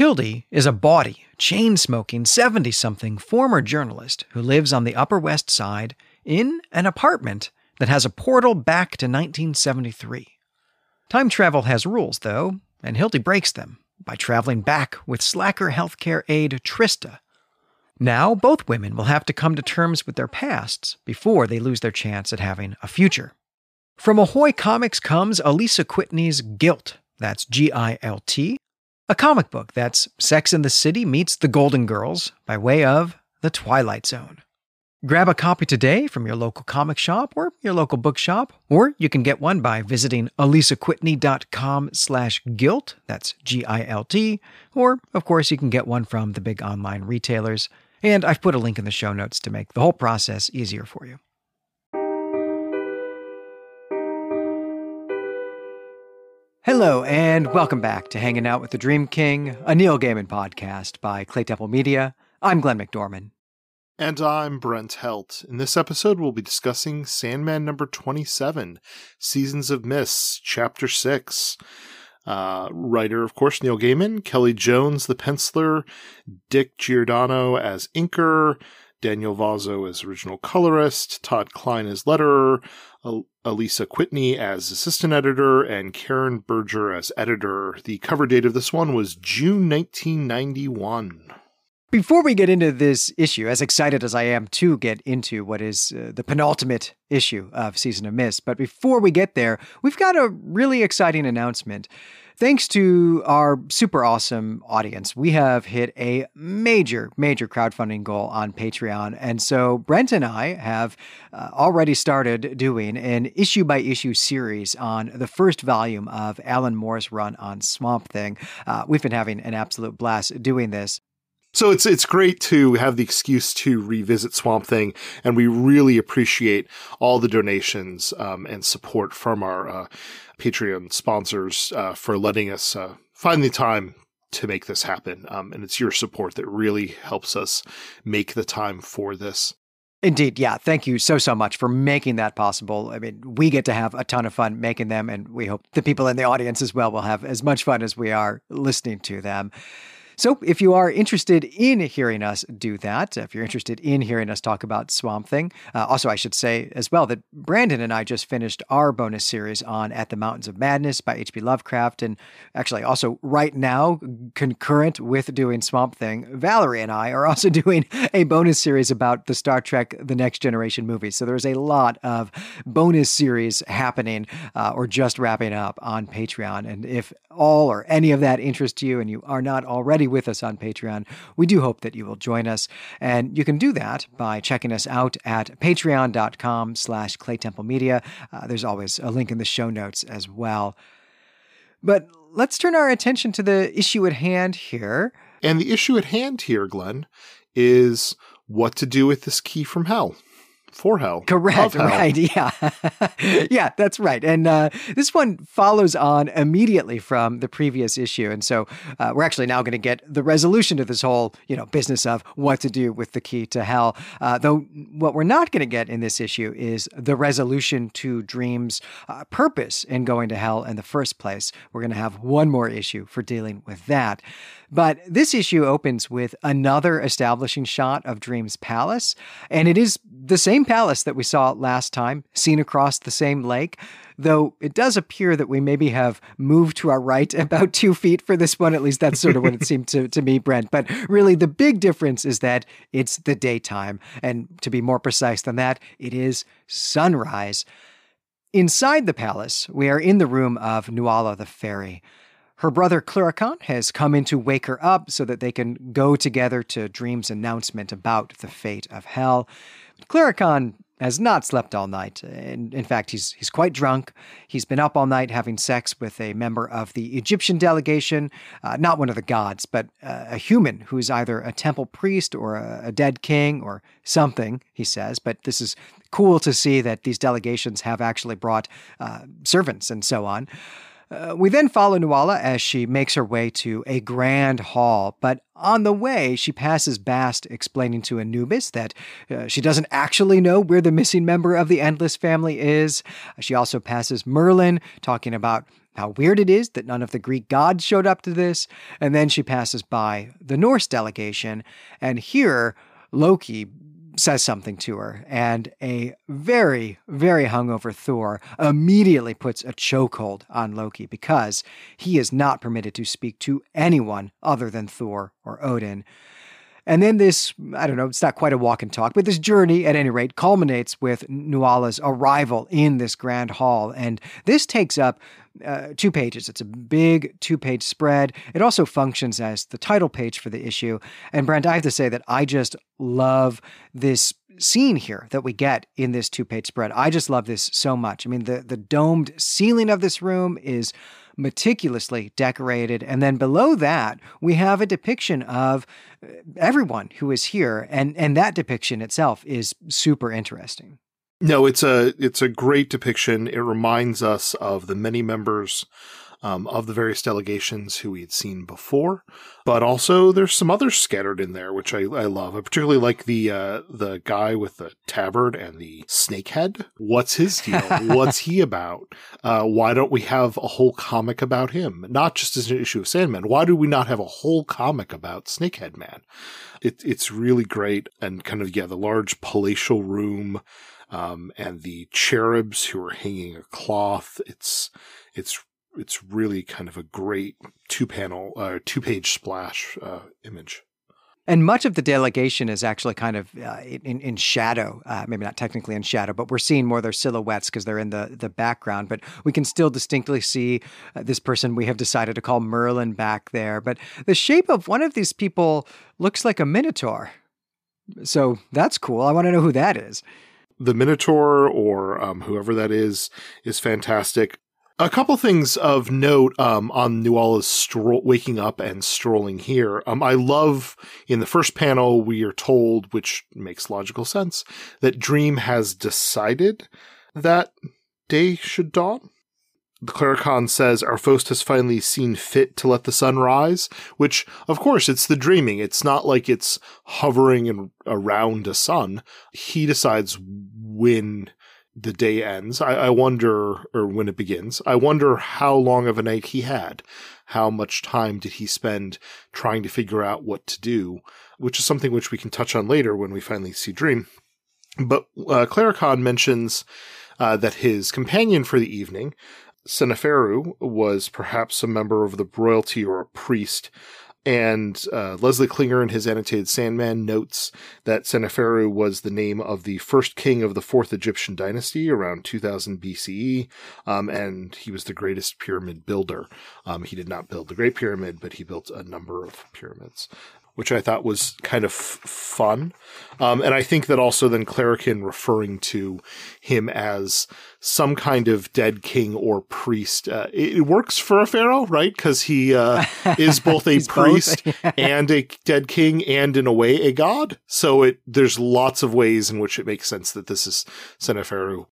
Hildy is a bawdy, chain smoking 70 something former journalist who lives on the Upper West Side in an apartment that has a portal back to 1973. Time travel has rules, though, and Hildy breaks them by traveling back with slacker healthcare aide Trista. Now, both women will have to come to terms with their pasts before they lose their chance at having a future. From Ahoy Comics comes Alisa Kwitney's Gilt, that's G I L T, a comic book that's Sex in the City meets The Golden Girls by way of The Twilight Zone. Grab a copy today from your local comic shop or your local bookshop, or you can get one by visiting alisakwitney.com slash gilt, that's G-I-L-T, or, of course, you can get one from the big online retailers, and I've put a link in the show notes to make the whole process easier for you. Hello, and welcome back to Hanging Out with the Dream King, a Neil Gaiman podcast by Clay Temple Media. I'm Glenn McDorman. And I'm Brent Helt. In this episode, we'll be discussing Sandman number 27, Seasons of Mists, Chapter 6. Uh, writer, of course, Neil Gaiman, Kelly Jones, the penciler, Dick Giordano as inker, Daniel Vozzo as original colorist, Todd Klein as letterer, Alisa Kwitney as assistant editor, and Karen Berger as editor. The cover date of this one was June 1991. Before we get into this issue, as excited as I am to get into what is uh, the penultimate issue of Season of Mist, but before we get there, we've got a really exciting announcement. Thanks to our super awesome audience, we have hit a major, major crowdfunding goal on Patreon. And so Brent and I have uh, already started doing an issue by issue series on the first volume of Alan Moore's run on Swamp Thing. Uh, we've been having an absolute blast doing this. So it's it's great to have the excuse to revisit Swamp Thing, and we really appreciate all the donations um, and support from our uh, Patreon sponsors uh, for letting us uh, find the time to make this happen. Um, and it's your support that really helps us make the time for this. Indeed. Yeah. Thank you so, so much for making that possible. I mean, we get to have a ton of fun making them, and we hope the people in the audience as well will have as much fun as we are listening to them. So, if you are interested in hearing us do that, if you're interested in hearing us talk about Swamp Thing, uh, also, I should say as well that Brandon and I just finished our bonus series on At the Mountains of Madness by H.P. Lovecraft. And actually, also right now, concurrent with doing Swamp Thing, Valerie and I are also doing a bonus series about the Star Trek The Next Generation movies. So, there's a lot of bonus series happening uh, or just wrapping up on Patreon. And if all or any of that interests you and you are not already with us on Patreon, we do hope that you will join us. And you can do that by checking us out at patreon.com slash claytemplemedia. Uh, there's always a link in the show notes as well. But let's turn our attention to the issue at hand here. And the issue at hand here, Glenn, is what to do with this key from hell for hell. Correct. Hell. Right. Yeah. yeah, that's right. And uh, this one follows on immediately from the previous issue. And so uh, we're actually now going to get the resolution to this whole, you know, business of what to do with the key to hell. Uh, though what we're not going to get in this issue is the resolution to Dream's uh, purpose in going to hell in the first place. We're going to have one more issue for dealing with that. But this issue opens with another establishing shot of Dream's palace, and it is the same palace that we saw last time, seen across the same lake. Though it does appear that we maybe have moved to our right about two feet for this one. At least that's sort of what it seemed to, to me, Brent. But really, the big difference is that it's the daytime. And to be more precise than that, it is sunrise. Inside the palace, we are in the room of Nuala the fairy. Her brother Cluracan has come in to wake her up so that they can go together to Dream's announcement about the fate of Hell. Cluracan has not slept all night. In, in, fact, he's he's quite drunk. He's been up all night having sex with a member of the Egyptian delegation, uh, not one of the gods, but uh, a human who's either a temple priest or a, a, dead king or something. He says, but this is cool to see that these delegations have actually brought uh, servants and so on. Uh, we then follow Nuala as she makes her way to a grand hall, but on the way, she passes Bast explaining to Anubis that uh, she doesn't actually know where the missing member of the Endless family is. She also passes Merlin talking about how weird it is that none of the Greek gods showed up to this, and then she passes by the Norse delegation, and here Loki says something to her, and a very, very hungover Thor immediately puts a chokehold on Loki because he is not permitted to speak to anyone other than Thor or Odin. And then this, I don't know, it's not quite a walk and talk, but this journey, at any rate, culminates with Nuala's arrival in this grand hall. And this takes up uh, two pages. It's a big two page spread. It also functions as the title page for the issue. And Brent, I have to say that I just love this scene here that we get in this two page spread. I just love this so much. I mean, the, the domed ceiling of this room is meticulously decorated. And then below that, we have a depiction of uh, everyone who is here. And, and that depiction itself is super interesting. No, it's a it's a great depiction. It reminds us of the many members um, of the various delegations who we had seen before, but also there's some others scattered in there, which I, I love. I particularly like the uh, the guy with the tabard and the snake head. What's his deal? What's he about? Uh, why don't we have a whole comic about him? Not just as an issue of Sandman. Why do we not have a whole comic about Snakehead Man? It, it's really great and kind of yeah, the large palatial room um, and the cherubs who are hanging a cloth. It's it's it's really kind of a great two panel, uh, two page splash uh, image. And much of the delegation is actually kind of uh, in, in shadow, uh, maybe not technically in shadow, but we're seeing more their silhouettes because they're in the, the background. But we can still distinctly see uh, this person we have decided to call Merlin back there. But the shape of one of these people looks like a minotaur. So that's cool. I want to know who that is the Minotaur or um, whoever that is is fantastic. A couple things of note um, on Nuala's stro- waking up and strolling here. Um, I love in the first panel we are told, which makes logical sense, that Dream has decided that day should dawn the Cluracan says our Faust has finally seen fit to let the sun rise, which, of course, it's the dreaming. It's not like it's hovering around a sun. He decides when the day ends. I, I wonder, or when it begins, I wonder how long of a night he had. How much time did he spend trying to figure out what to do, which is something which we can touch on later when we finally see Dream. But uh, Cluracan mentions uh, that his companion for the evening, Seneferu was perhaps a member of the royalty or a priest. And uh, Leslie Klinger in his annotated Sandman notes that Seneferu was the name of the first king of the fourth Egyptian dynasty around 2000 BCE, um, and he was the greatest pyramid builder. Um, he did not build the Great Pyramid, but he built a number of pyramids which I thought was kind of f- fun. Um, and I think that also then Cluracan referring to him as some kind of dead king or priest, uh, it, it, works for a pharaoh, right? Because he uh, is both a priest both. and a dead king, and in a way a god. So it there's lots of ways in which it makes sense that this is Seneferu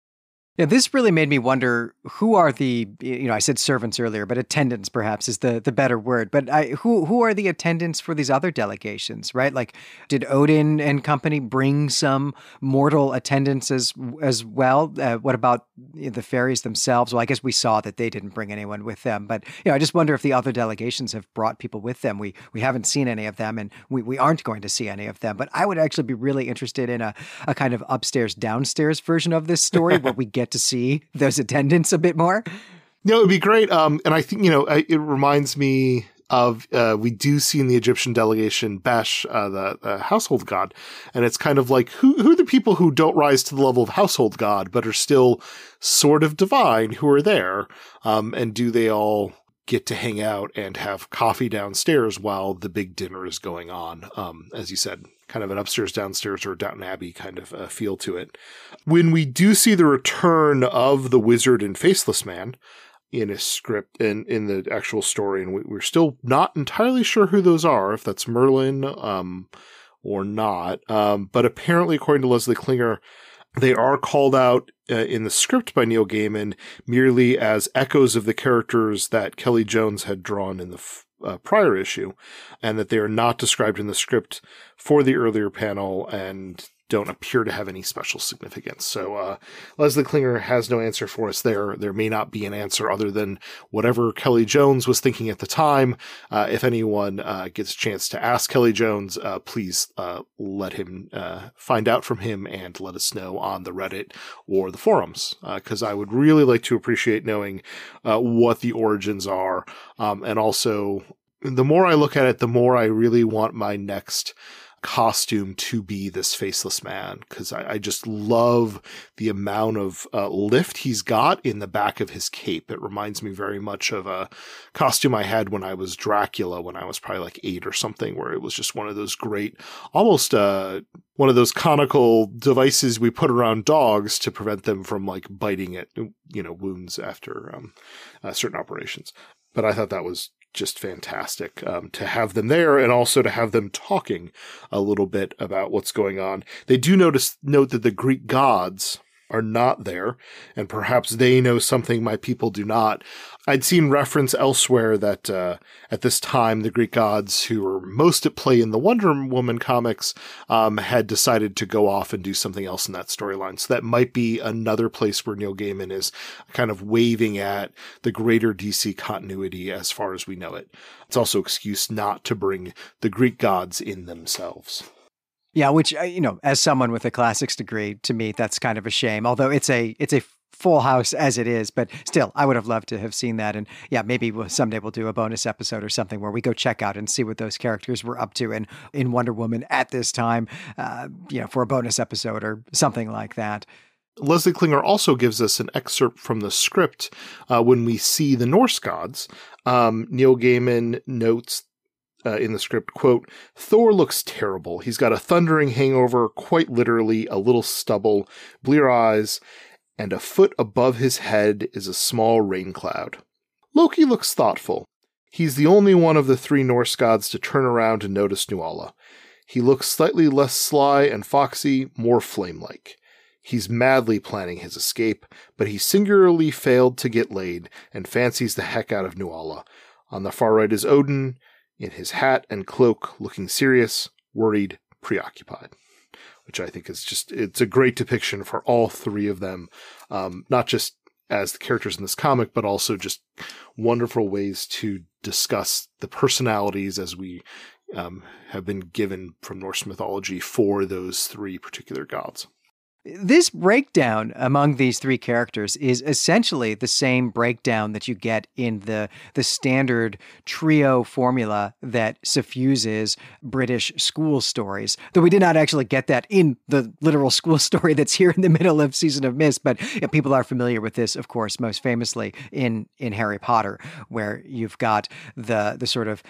yeah, this really made me wonder who are the you know I said servants earlier, but attendants perhaps is the the better word. But I, who who are the attendants for these other delegations, right? Like, did Odin and company bring some mortal attendants as as well? Uh, what about the fairies themselves? Well, I guess we saw that they didn't bring anyone with them, but you know I just wonder if the other delegations have brought people with them. We we haven't seen any of them, and we, we aren't going to see any of them. But I would actually be really interested in a a kind of upstairs downstairs version of this story where we get get to see those attendants a bit more. No, it'd be great. Um, and I think you know it reminds me of uh, we do see in the Egyptian delegation Bes, uh, the, the, household god, and it's kind of like who who are the people who don't rise to the level of household god but are still sort of divine who are there, um, and do they all get to hang out and have coffee downstairs while the big dinner is going on? Um, as you said, kind of an upstairs downstairs or Downton Abbey kind of uh, feel to it. When we do see the return of the wizard and faceless man in a script and in, in the actual story, and we, are still not entirely sure who those are, if that's Merlin um, or not. Um, but apparently, according to Leslie Klinger, they are called out uh, in the script by Neil Gaiman merely as echoes of the characters that Kelly Jones had drawn in the f- uh, prior issue, and that they are not described in the script for the earlier panel, and don't appear to have any special significance. So uh, Leslie Klinger has no answer for us there. There may not be an answer other than whatever Kelly Jones was thinking at the time. Uh, if anyone uh, gets a chance to ask Kelly Jones, uh, please uh, let him uh, find out from him and let us know on the Reddit or the forums, because I would really like to appreciate knowing what the origins are, um, and also the more I look at it, the more I really want my next costume to be this faceless man because I, I, just love the amount of uh, lift he's got in the back of his cape. It reminds me very much of a costume I had when I was Dracula when I was probably like eight or something, where it was just one of those great, almost uh, one of those conical devices we put around dogs to prevent them from like biting at you know wounds after um, uh, certain operations. But I thought that was just fantastic um, to have them there and also to have them talking a little bit about what's going on. They do notice note that the Greek gods are not there, and perhaps they know something my people do not. I'd seen reference elsewhere that uh, at this time the Greek gods, who were most at play in the Wonder Woman comics, um, had decided to go off and do something else in that storyline. So that might be another place where Neil Gaiman is kind of waving at the greater DC continuity as far as we know it. It's also excuse not to bring the Greek gods in themselves. Yeah, which uh, you know, as someone with a classics degree, to me that's kind of a shame. Although it's a it's a full house as it is, but still, I would have loved to have seen that. And yeah, maybe we'll, someday we'll do a bonus episode or something where we go check out and see what those characters were up to in in Wonder Woman at this time, uh, you know, for a bonus episode or something like that. Leslie Klinger also gives us an excerpt from the script uh, when we see the Norse gods. Um, Neil Gaiman notes uh, in the script, quote, Thor looks terrible. He's got a thundering hangover, quite literally, a little stubble, blear eyes, and a foot above his head is a small rain cloud. Loki looks thoughtful. He's the only one of the three Norse gods to turn around and notice Nuala. He looks slightly less sly and foxy, more flame like. He's madly planning his escape, but he singularly failed to get laid and fancies the heck out of Nuala. On the far right is Odin, in his hat and cloak, looking serious, worried, preoccupied. Which I think is just, it's a great depiction for all three of them. Um, not just as the characters in this comic, but also just wonderful ways to discuss the personalities as we um, have been given from Norse mythology for those three particular gods. This breakdown among these three characters is essentially the same breakdown that you get in the the standard trio formula that suffuses British school stories. Though we did not actually get that in the literal school story that's here in the middle of Season of Mist, but people are familiar with this, of course, most famously in in Harry Potter, where you've got the the sort of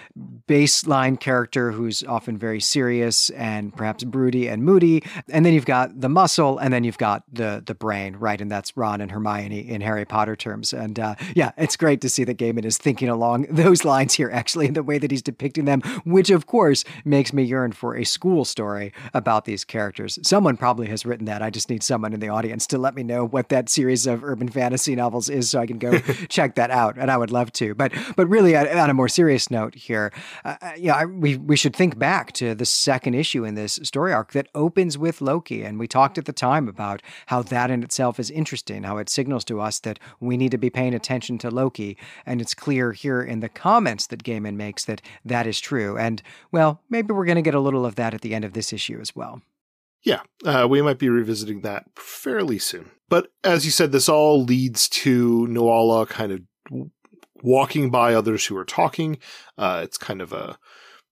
baseline character who's often very serious and perhaps broody and moody, and then you've got the muscle and then you've got the the brain, right? And that's Ron and Hermione in Harry Potter terms. And uh, yeah, it's great to see that Gaiman is thinking along those lines here, actually, in the way that he's depicting them, which of course makes me yearn for a school story about these characters. Someone probably has written that. I just need someone in the audience to let me know what that series of urban fantasy novels is, so I can go check that out. And I would love to. But but really, on a more serious note here, uh, uh yeah, we we should think back to the second issue in this story arc that opens with Loki, and we talked at the time time about how that in itself is interesting, how it signals to us that we need to be paying attention to Loki. And it's clear here in the comments that Gaiman makes that that is true. And, well, maybe we're going to get a little of that at the end of this issue as well. Yeah, uh, we might be revisiting that fairly soon. But as you said, this all leads to Nuala kind of walking by others who are talking. Uh, it's kind of a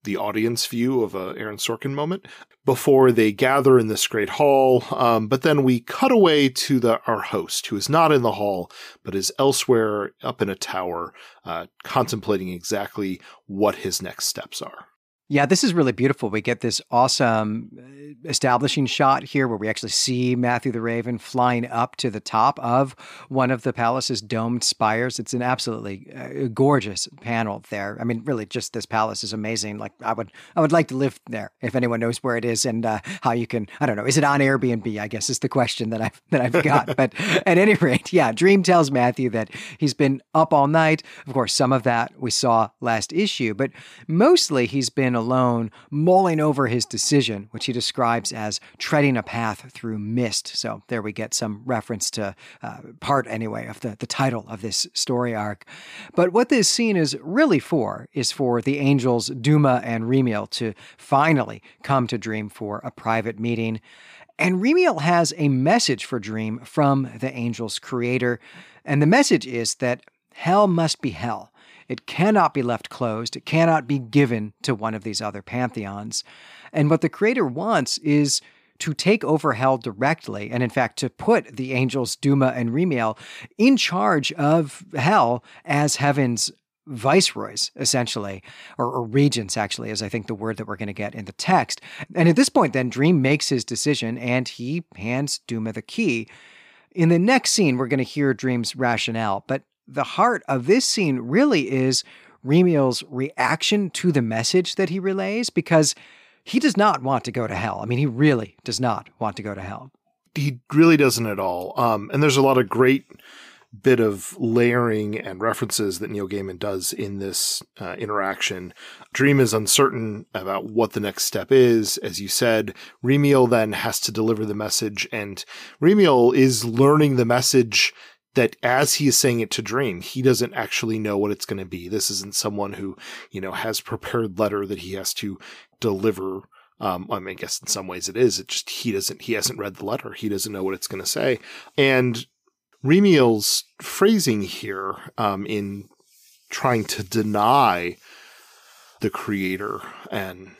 the audience view of a Aaron Sorkin moment before they gather in this great hall. Um, but then we cut away to the our host, who is not in the hall, but is elsewhere up in a tower, uh, contemplating exactly what his next steps are. Yeah, this is really beautiful. We get this awesome uh, establishing shot here where we actually see Matthew the Raven flying up to the top of one of the palace's domed spires. It's an absolutely uh, gorgeous panel there. I mean, really, just this palace is amazing. Like, I would, I would like to live there if anyone knows where it is and uh, how you can. I don't know. Is it on Airbnb? I guess is the question that I've that I've got. but at any rate, yeah, Dream tells Matthew that he's been up all night. Of course, some of that we saw last issue, but mostly he's been alone, mulling over his decision, which he describes as treading a path through mist. So there we get some reference to uh, part, anyway, of the, the title of this story arc. But what this scene is really for is for the angels Duma and Remiel to finally come to Dream for a private meeting. And Remiel has a message for Dream from the angel's creator. And the message is that hell must be hell it cannot be left closed. It cannot be given to one of these other pantheons. And what the creator wants is to take over hell directly, and in fact, to put the angels Duma and Remiel in charge of hell as heaven's viceroys, essentially, or, or, regents, actually, is I think the word that we're going to get in the text. And at this point, then Dream makes his decision and he hands Duma the key. In the next scene, we're going to hear Dream's rationale, but the heart of this scene really is Remiel's reaction to the message that he relays because he does not want to go to hell. I mean, he really does not want to go to hell. He really doesn't at all. Um, and there's a lot of great bit of layering and references that Neil Gaiman does in this uh, interaction. Dream is uncertain about what the next step is. As you said, Remiel then has to deliver the message, and Remiel is learning the message that as he is saying it to Dream, he doesn't actually know what it's going to be. This isn't someone who, you know, has prepared letter that he has to deliver. Um, I mean, I guess in some ways it is. It just he doesn't he hasn't read the letter. He doesn't know what it's going to say. And Remiel's phrasing here um, in trying to deny the creator and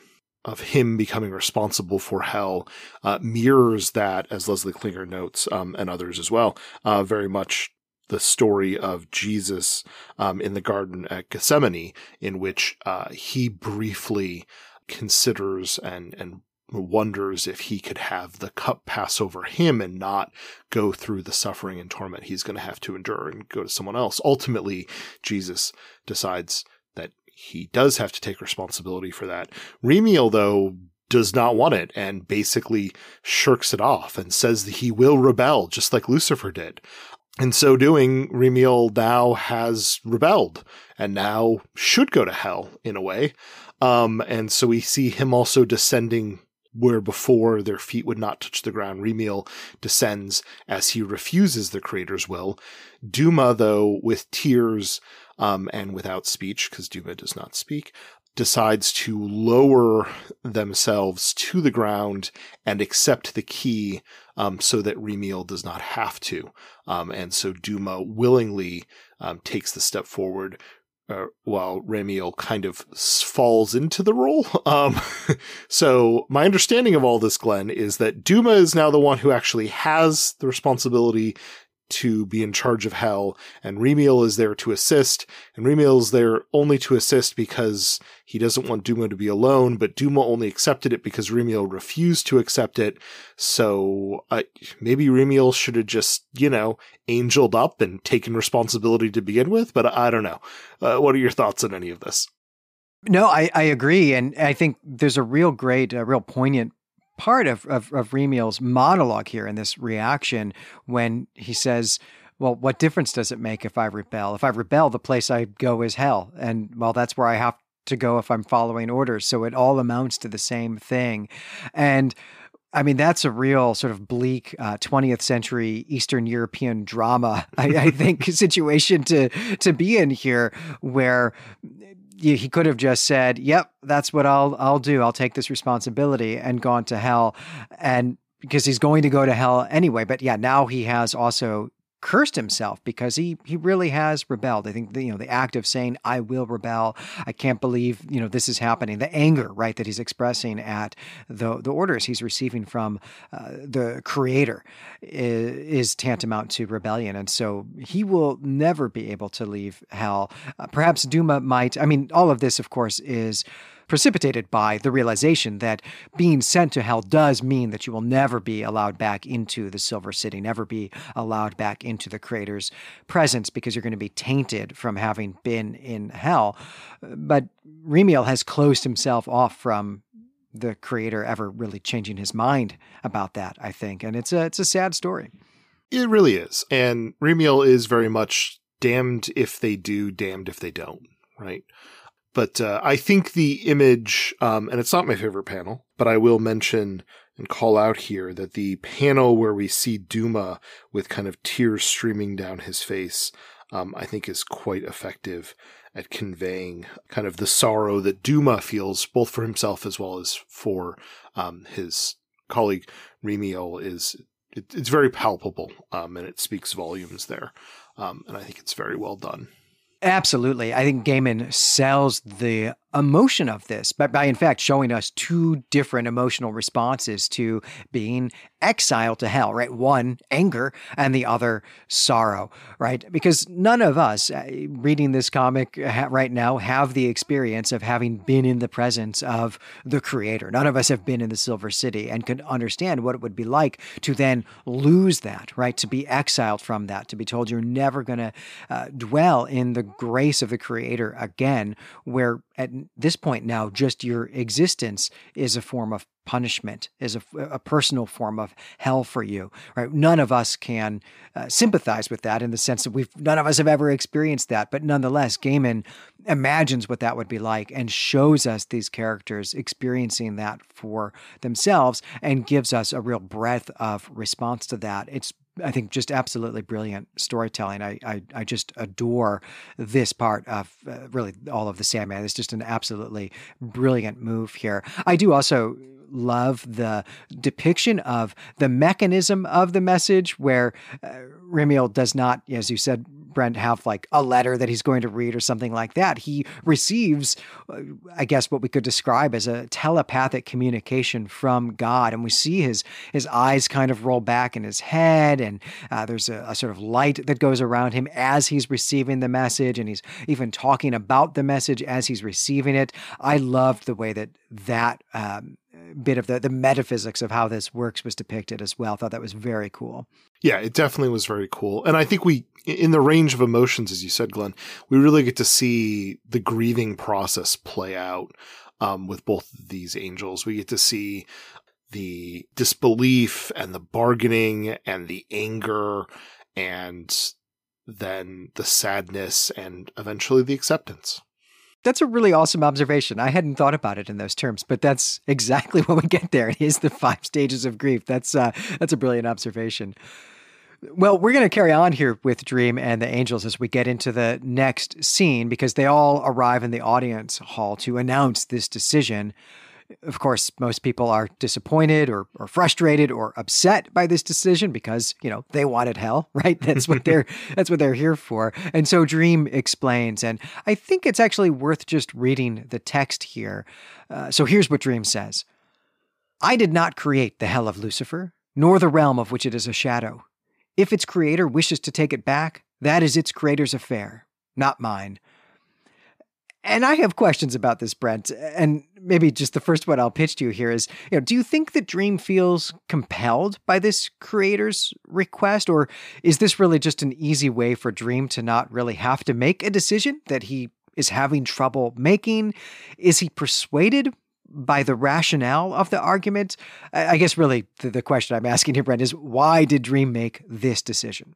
of him becoming responsible for hell uh, mirrors that, as Leslie Klinger notes, um, and others as well, uh, very much the story of Jesus um, in the garden at Gethsemane, in which uh, he briefly considers and and wonders if he could have the cup pass over him and not go through the suffering and torment he's going to have to endure and go to someone else. Ultimately, Jesus decides he does have to take responsibility for that. Remiel, though, does not want it and basically shirks it off and says that he will rebel, just like Lucifer did. In so doing, Remiel now has rebelled and now should go to hell in a way. Um, and so we see him also descending where before their feet would not touch the ground. Remiel descends as he refuses the creator's will. Duma, though, with tears, um, and without speech, because Duma does not speak, decides to lower themselves to the ground and accept the key um, so that Remiel does not have to. Um, and so Duma willingly um, takes the step forward. Uh, while Remiel kind of falls into the role. Um, so my understanding of all this, Glenn, is that Duma is now the one who actually has the responsibility to be in charge of hell, and Remiel is there to assist, and Remiel is there only to assist because he doesn't want Duma to be alone, but Duma only accepted it because Remiel refused to accept it. So uh, maybe Remiel should have just, you know, angeled up and taken responsibility to begin with, but I don't know. Uh, what are your thoughts on any of this? No, I, I agree. And I think there's a real great, a real poignant part of, of, of Remiel's monologue here in this reaction when he says, well, what difference does it make if I rebel? If I rebel, the place I go is hell. And well, that's where I have to go if I'm following orders. So it all amounts to the same thing. And I mean, that's a real sort of bleak uh, 20th century Eastern European drama, I, I think, situation to to be in here, where he could have just said, "Yep, that's what I'll I'll do. I'll take this responsibility," and gone to hell, and because he's going to go to hell anyway. But yeah, now he has also cursed himself because he he really has rebelled. I think the, you know the act of saying I will rebel. I can't believe you know this is happening. The anger right that he's expressing at the the orders he's receiving from uh, the Creator is, is, tantamount to rebellion, and so he will never be able to leave hell. Uh, perhaps Duma might. I mean, all of this, of course, is precipitated by the realization that being sent to hell does mean that you will never be allowed back into the Silver City, never be allowed back into the Creator's presence because you're going to be tainted from having been in hell. But Remiel has closed himself off from the creator ever really changing his mind about that, I think. And it's a it's a sad story. It really is. And Remiel is very much damned if they do, damned if they don't, right? But uh, I think the image, um, and it's not my favorite panel, but I will mention and call out here that the panel where we see Duma with kind of tears streaming down his face, um, I think is quite effective at conveying kind of the sorrow that Duma feels both for himself as well as for um, his colleague Remiel is it, it's very palpable um, and it speaks volumes there. Um, and I think it's very well done. Absolutely. I think Gaiman sells the emotion of this, but by in fact showing us two different emotional responses to being exiled to hell, right? One, anger, and the other, sorrow, right? Because none of us uh, reading this comic right now have the experience of having been in the presence of the creator. None of us have been in the Silver City and could understand what it would be like to then lose that, right? To be exiled from that, to be told you're never going to uh, dwell in the grace of the creator again, where at this point now, just your existence is a form of punishment, is a, a personal form of hell for you. Right? None of us can uh, sympathize with that in the sense that we've none of us have ever experienced that, but nonetheless, Gaiman imagines what that would be like and shows us these characters experiencing that for themselves and gives us a real breadth of response to that. It's I think just absolutely brilliant storytelling. I I, I just adore this part of uh, really all of the Sandman. It's just an absolutely brilliant move here. I do also love the depiction of the mechanism of the message where uh, Remiel does not, as you said, Brent, have like a letter that he's going to read or something like that. He receives, uh, I guess, what we could describe as a telepathic communication from God, and we see his his eyes kind of roll back in his head, and uh, there's a, a, sort of light that goes around him as he's receiving the message, and he's even talking about the message as he's receiving it. I loved the way that that um, bit of the, the metaphysics of how this works was depicted as well. I thought that was very cool. Yeah, it definitely was very cool. And I think we, in the range of emotions, as you said, Glenn, we really get to see the grieving process play out um, with both these angels. We get to see the disbelief and the bargaining and the anger and then the sadness and eventually the acceptance. That's a really awesome observation. I hadn't thought about it in those terms, but that's exactly what we get there. It is the five stages of grief. That's uh, that's a brilliant observation. Well, we're going to carry on here with Dream and the Angels as we get into the next scene because they all arrive in the audience hall to announce this decision. Of course, most people are disappointed or, or frustrated or upset by this decision because, you know, they wanted hell, right? That's what they're that's what they're here for. And so Dream explains, and I think it's actually worth just reading the text here. Uh, so here's what Dream says. I did not create the hell of Lucifer, nor the realm of which it is a shadow. If its creator wishes to take it back, that is its creator's affair, not mine. And I have questions about this, Brent. And maybe just the first one I'll pitch to you here is, you know, do you think that Dream feels compelled by this creator's request, or is this really just an easy way for Dream to not really have to make a decision that he is having trouble making? Is he persuaded by the rationale of the argument? I guess really the, the question I'm asking here, Brent, is why did Dream make this decision?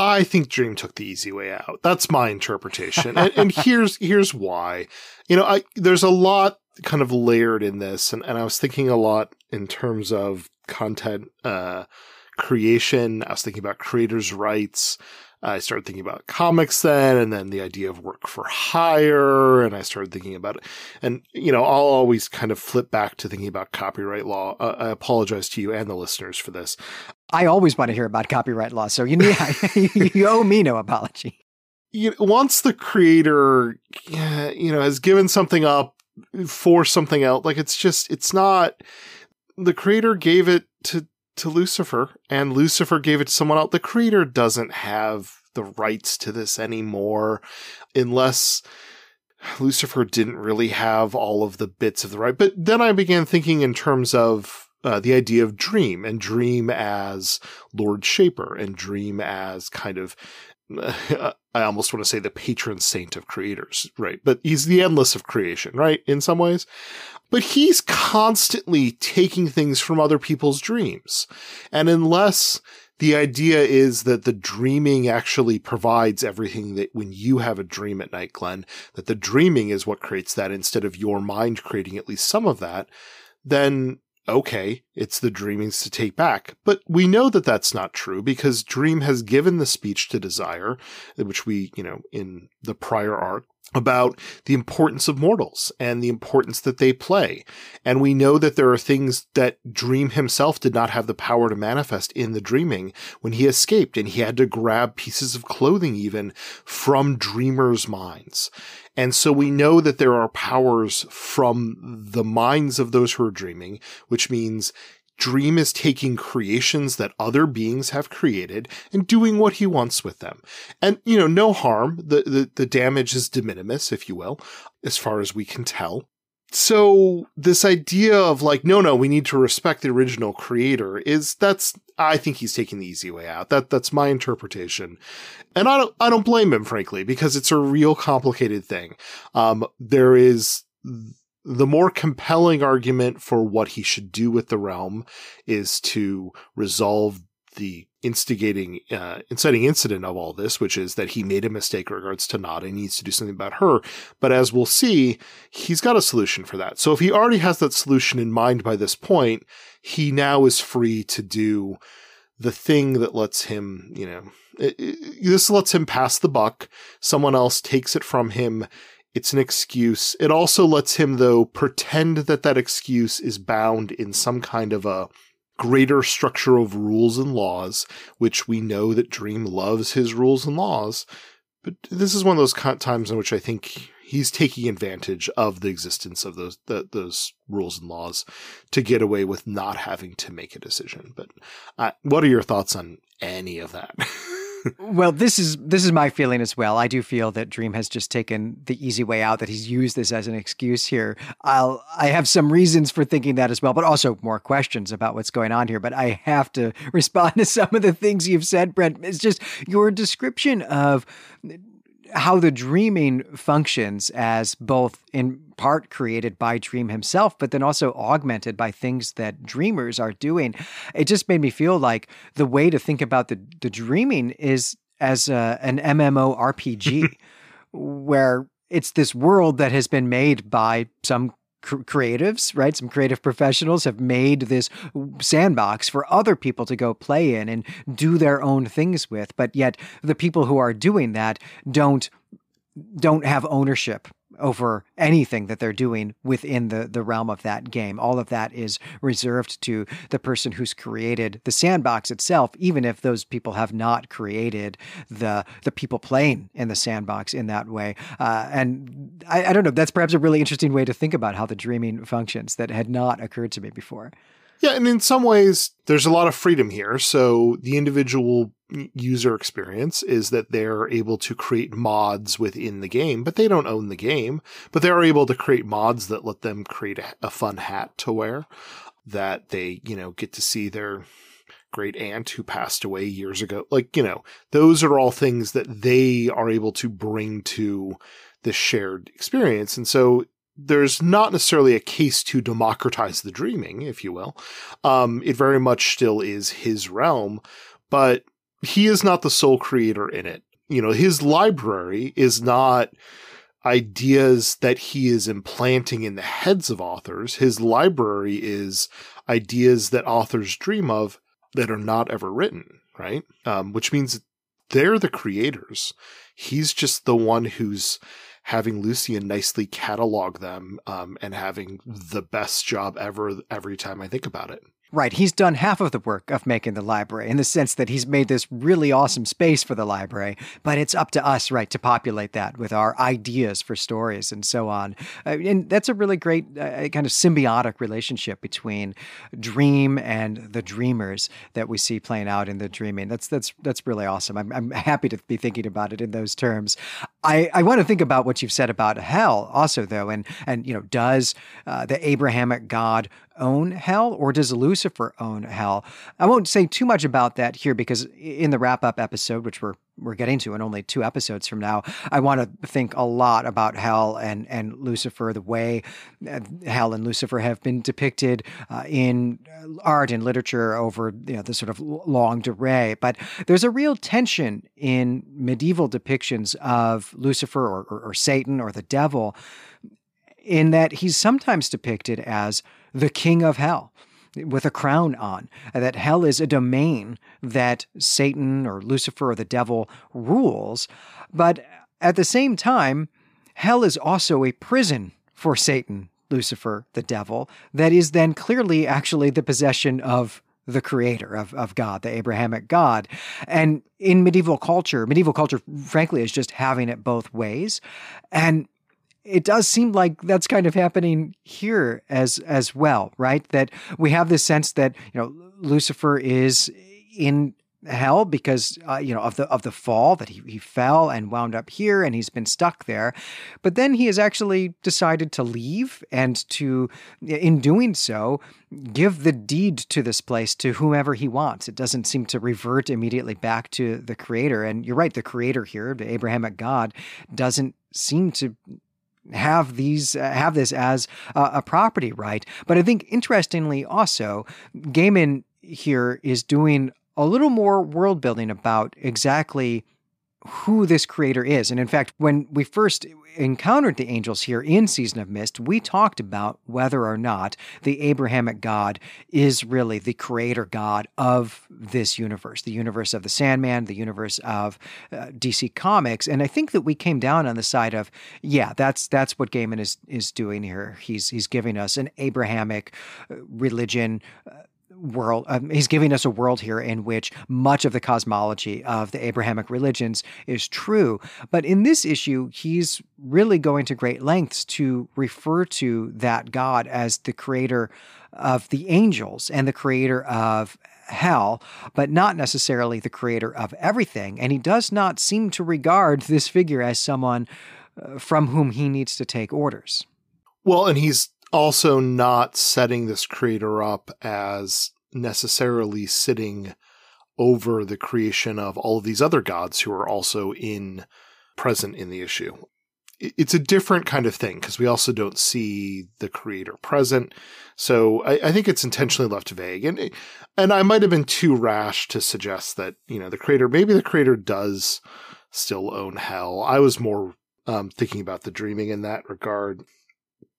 I think Dream took the easy way out. That's my interpretation. and, and, here's here's why. You know, I there's a lot kind of layered in this, and, and I was thinking a lot in terms of content uh, creation. I was thinking about creators' rights. I started thinking about comics then, and then the idea of work for hire, and I started thinking about it. And, you know, I'll always kind of flip back to thinking about copyright law. Uh, I apologize to you and the listeners for this. I always want to hear about copyright law, so you, need, you owe me no apology. You, once the creator, you know, has given something up for something else, like it's just, it's not, the creator gave it to to Lucifer, and Lucifer gave it to someone else. The creator doesn't have the rights to this anymore, unless Lucifer didn't really have all of the bits of the right. But then I began thinking in terms of uh, the idea of dream and dream as Lord Shaper and dream as kind of I almost want to say the patron saint of creators, right? But he's the endless of creation, right? In some ways. But he's constantly taking things from other people's dreams. And unless the idea is that the dreaming actually provides everything that when you have a dream at night, Glenn, that the dreaming is what creates that instead of your mind creating at least some of that, then okay, it's the dreamings to take back. But we know that that's not true because Dream has given the speech to Desire, which we, you know, in the prior arc, about the importance of mortals and the importance that they play. And we know that there are things that Dream himself did not have the power to manifest in the dreaming when he escaped and he had to grab pieces of clothing even from dreamers' minds. And so we know that there are powers from the minds of those who are dreaming, which means Dream is taking creations that other beings have created and doing what he wants with them. And, you know, no harm. The, the, the damage is de minimis, if you will, as far as we can tell. So this idea of like, no, no, we need to respect the original creator is that's, I think he's taking the easy way out. That, that's my interpretation. And I don't, I don't blame him, frankly, because it's a real complicated thing. Um, there is, the more compelling argument for what he should do with the realm is to resolve the instigating, uh, inciting incident of all this, which is that he made a mistake regards to Nada and needs to do something about her. But as we'll see, he's got a solution for that. So if he already has that solution in mind by this point, he now is free to do the thing that lets him, you know, it, it, this lets him pass the buck. Someone else takes it from him it's an excuse. It also lets him, though, pretend that that excuse is bound in some kind of a greater structure of rules and laws, which we know that Dream loves his rules and laws. But this is one of those times in which I think he's taking advantage of the existence of those the, those rules and laws to get away with not having to make a decision. But uh, what are your thoughts on any of that? well, this is this is my feeling as well. I do feel that Dream has just taken the easy way out. That he's used this as an excuse here. I'll I have some reasons for thinking that as well, but also more questions about what's going on here. But I have to respond to some of the things you've said, Brent. It's just your description of how the dreaming functions as both in part created by Dream himself, but then also augmented by things that dreamers are doing. It just made me feel like the way to think about the, the dreaming is as a, an MMO RPG, where it's this world that has been made by some creatives, right? Some creative professionals have made this sandbox for other people to go play in and do their own things with. But yet the people who are doing that don't don't have ownership over anything that they're doing within the, the realm of that game. All of that is reserved to the person who's created the sandbox itself, even if those people have not created the the people playing in the sandbox in that way. Uh, and I, I don't know, that's perhaps a really interesting way to think about how the dreaming functions that had not occurred to me before. Yeah, and in some ways, there's a lot of freedom here. So the individual user experience is that they're able to create mods within the game, but they don't own the game. But they're able to create mods that let them create a, a fun hat to wear, that they, you know, get to see their great aunt who passed away years ago. Like, you know, those are all things that they are able to bring to this shared experience. And so there's not necessarily a case to democratize the dreaming, if you will. Um, it very much still is his realm, but he is not the sole creator in it. You know, his library is not ideas that he is implanting in the heads of authors. His library is ideas that authors dream of that are not ever written, right? Um, which means they're the creators. He's just the one who's having Lucien nicely catalog them um, and having the best job ever every time I think about it. Right. He's done half of the work of making the library in the sense that he's made this really awesome space for the library, but it's up to us, right, to populate that with our ideas for stories and so on. Uh, and that's a really great uh, kind of symbiotic relationship between dream and the dreamers that we see playing out in the dreaming. That's that's that's really awesome. I'm, I'm happy to be thinking about it in those terms. I, I want to think about what you've said about hell also though and and you know does uh, the Abrahamic God own hell or does Lucifer own hell? I won't say too much about that here because in the wrap up episode, which we're we're getting to in only two episodes from now, I want to think a lot about Hell and and Lucifer, the way Hell and Lucifer have been depicted uh, in art and literature over you know the sort of longue durée. But there's a real tension in medieval depictions of Lucifer or, or, or Satan or the devil, in that he's sometimes depicted as the king of hell with a crown on, that hell is a domain that Satan or Lucifer or the devil rules. But at the same time, hell is also a prison for Satan, Lucifer, the devil, that is then clearly actually the possession of the creator of, of God, the Abrahamic God. And in medieval culture, medieval culture, frankly, is just having it both ways. And it does seem like that's kind of happening here as as well, right? That we have this sense that you know Lucifer is in hell because uh, you know of the of the fall that he, he fell and wound up here and he's been stuck there. But then he has actually decided to leave and to in doing so give the deed to this place to whomever he wants. It doesn't seem to revert immediately back to the creator. And you're right the creator here the abrahamic god doesn't seem to have these uh, have this as a, a property right. But i think interestingly also gaiman here is doing a little more world building about exactly who this creator is. And in fact, when we first encountered the angels here in Season of Mist, we talked about whether or not the Abrahamic God is really the creator God of this universe, the universe of the Sandman, the universe of uh, DC Comics. And I think that we came down on the side of, yeah, that's that's what Gaiman is is doing here. He's he's giving us an Abrahamic uh, religion. Uh, world. Um, he's giving us a world here in which much of the cosmology of the Abrahamic religions is true. But in this issue, he's really going to great lengths to refer to that God as the creator of the angels and the creator of hell, but not necessarily the creator of everything. And he does not seem to regard this figure as someone uh, from whom he needs to take orders. Well, and he's also not setting this creator up as necessarily sitting over the creation of all of these other gods who are also in present in the issue. It's a different kind of thing because we also don't see the creator present. So I, I, think it's intentionally left vague. And and I might have been too rash to suggest that, you know, the creator maybe the creator does still own hell. I was more um, thinking about the dreaming in that regard.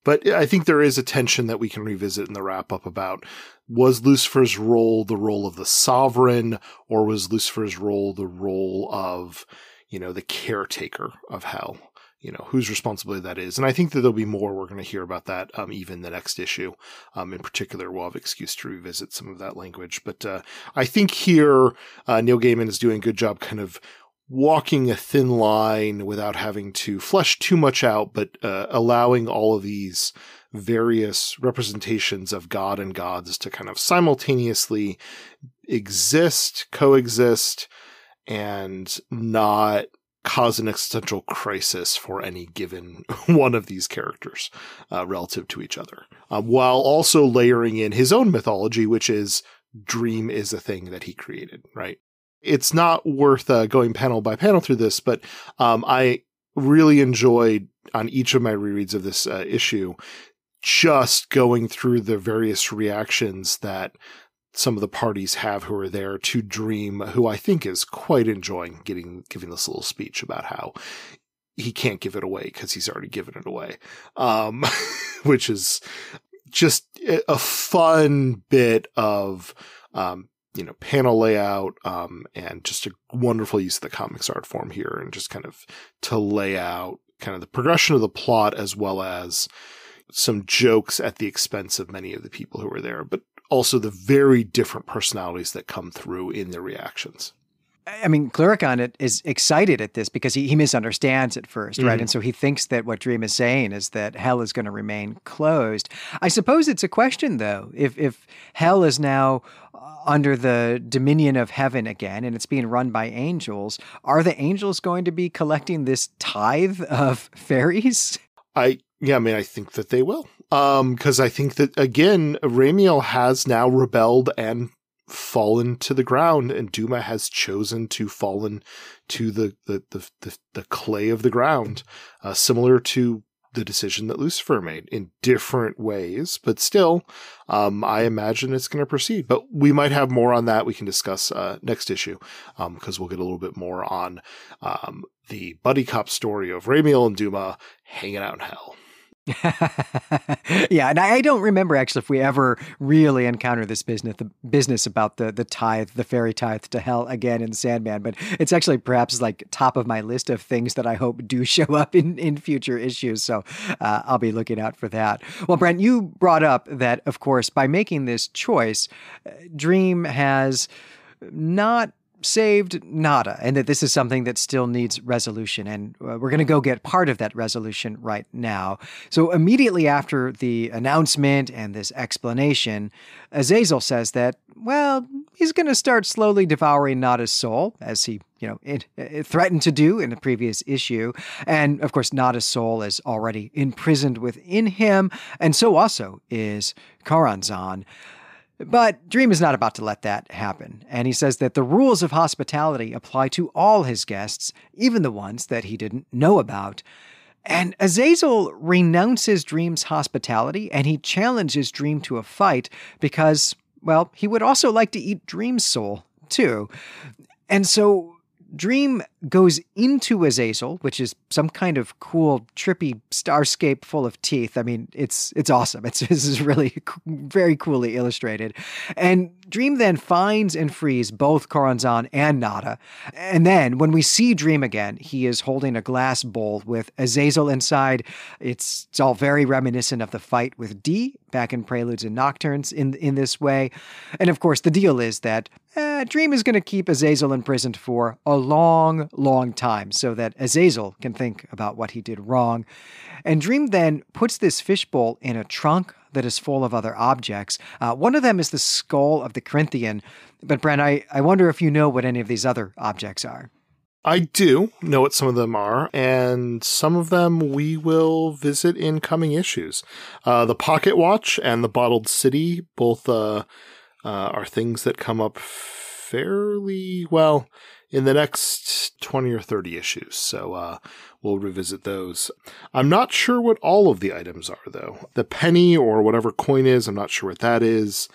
But I think there is a tension that we can revisit in the wrap up about was Lucifer's role the role of the sovereign or was Lucifer's role the role of, you know, the caretaker of hell? You know, whose responsibility that is. And I think that there'll be more we're going to hear about that, um, even the next issue. Um, in particular, we'll have excuse to revisit some of that language. But, uh, I think here, uh, Neil Gaiman is doing a good job kind of walking a thin line without having to flesh too much out, but uh, allowing all of these various representations of God and gods to kind of simultaneously exist, coexist, and not cause an existential crisis for any given one of these characters uh, relative to each other, uh, while also layering in his own mythology, which is dream is a thing that he created, right? It's not worth uh, going panel by panel through this, but um, I really enjoyed on each of my rereads of this uh, issue just going through the various reactions that some of the parties have who are there to Dream, who I think is quite enjoying getting giving this little speech about how he can't give it away because he's already given it away, um, which is just a fun bit of um, you know, panel layout, um, and just a wonderful use of the comics art form here and just kind of to lay out kind of the progression of the plot as well as some jokes at the expense of many of the people who were there, but also the very different personalities that come through in their reactions. I mean, Cluracan is excited at this because he, he misunderstands at 1st mm-hmm. right? And so he thinks that what Dream is saying is that hell is going to remain closed. I suppose it's a question, though, if if hell is now uh, under the dominion of heaven again and it's being run by angels, are the angels going to be collecting this tithe of fairies? I yeah, I mean, I think that they will. Um, because I think that again, Ramiel has now rebelled and fallen to the ground and Duma has chosen to fallen to the, the, the, the, the clay of the ground, uh, similar to the decision that Lucifer made in different ways, but still, um, I imagine it's going to proceed. But we might have more on that. We can discuss uh, next issue because um, we'll get a little bit more on um, the buddy cop story of Ramiel and Duma hanging out in hell. yeah, and I don't remember actually if we ever really encounter this business the business about the the tithe, the fairy tithe to hell again in Sandman, but it's actually perhaps like top of my list of things that I hope do show up in in future issues. So uh, I'll be looking out for that. Well, Brent, you brought up that of course by making this choice, uh, Dream has not saved nada, and that this is something that still needs resolution. And uh, we're going to go get part of that resolution right now. So, immediately after the announcement and this explanation, Azazel says that, well, he's going to start slowly devouring Nada's soul, as he you know, it, it, threatened to do in the previous issue. And of course, Nada's soul is already imprisoned within him, and so also is Choronzon. But Dream is not about to let that happen, and he says that the rules of hospitality apply to all his guests, even the ones that he didn't know about. And Azazel renounces Dream's hospitality and he challenges Dream to a fight because, well, he would also like to eat Dream's soul, too. And so Dream goes into Azazel, which is some kind of cool, trippy starscape full of teeth. I mean, it's it's awesome. It's this is really very coolly illustrated. And Dream then finds and frees both Choronzon and Nada. And then when we see Dream again, he is holding a glass bowl with Azazel inside. It's, it's all very reminiscent of the fight with D back in Preludes and Nocturnes in in this way. And of course, the deal is that eh, Dream is going to keep Azazel imprisoned for a long, long time so that Azazel can think about what he did wrong. And Dream then puts this fishbowl in a trunk that is full of other objects. Uh, one of them is the skull of the Corinthian. But, Brent, I, I wonder if you know what any of these other objects are. I do know what some of them are, and some of them we will visit in coming issues. Uh, the Pocket Watch and the Bottled City both uh, uh, are things that come up fairly well in the next 20 or 30 issues. So uh, we'll revisit those. I'm not sure what all of the items are, though. The penny or whatever coin is, I'm not sure what that is.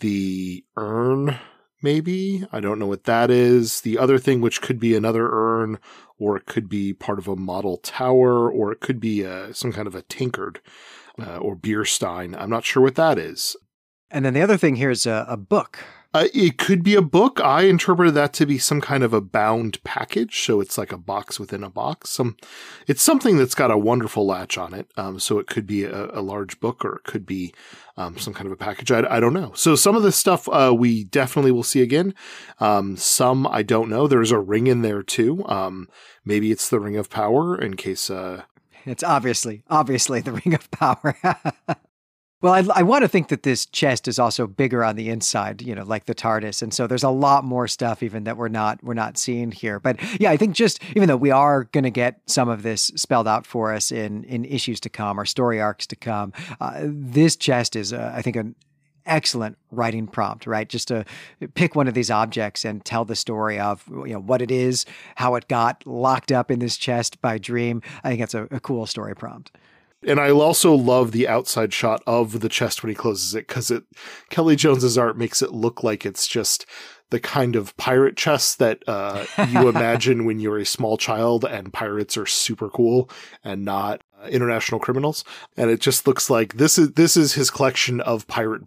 The urn maybe. I don't know what that is. The other thing, which could be another urn, or it could be part of a model tower, or it could be uh, some kind of a tankard uh, or beer stein. I'm not sure what that is. And then the other thing here is a, a book. Uh, it could be a book. I interpreted that to be some kind of a bound package, so it's like a box within a box. Some, it's something that's got a wonderful latch on it. Um, so it could be a, a, large book, or it could be um, some kind of a package. I, I, don't know. So some of this stuff uh, we definitely will see again. Um, some I don't know. There's a ring in there too. Um, maybe it's the Ring of Power in case. Uh, it's obviously, obviously the Ring of Power. Well, I, I, want to think that this chest is also bigger on the inside, you know, like the TARDIS, and so there's a lot more stuff even that we're not we're not seeing here. But yeah, I think just even though we are going to get some of this spelled out for us in in issues to come or story arcs to come, uh, this chest is, uh, I think, an excellent writing prompt, right? Just to pick one of these objects and tell the story of you know what it is, how it got locked up in this chest by Dream. I think that's a, a cool story prompt. And I also love the outside shot of the chest when he closes it because it Kelly Jones's art makes it look like it's just the kind of pirate chest that uh, you imagine when you're a small child and pirates are super cool and not uh, international criminals. And it just looks like this is this is his collection of pirate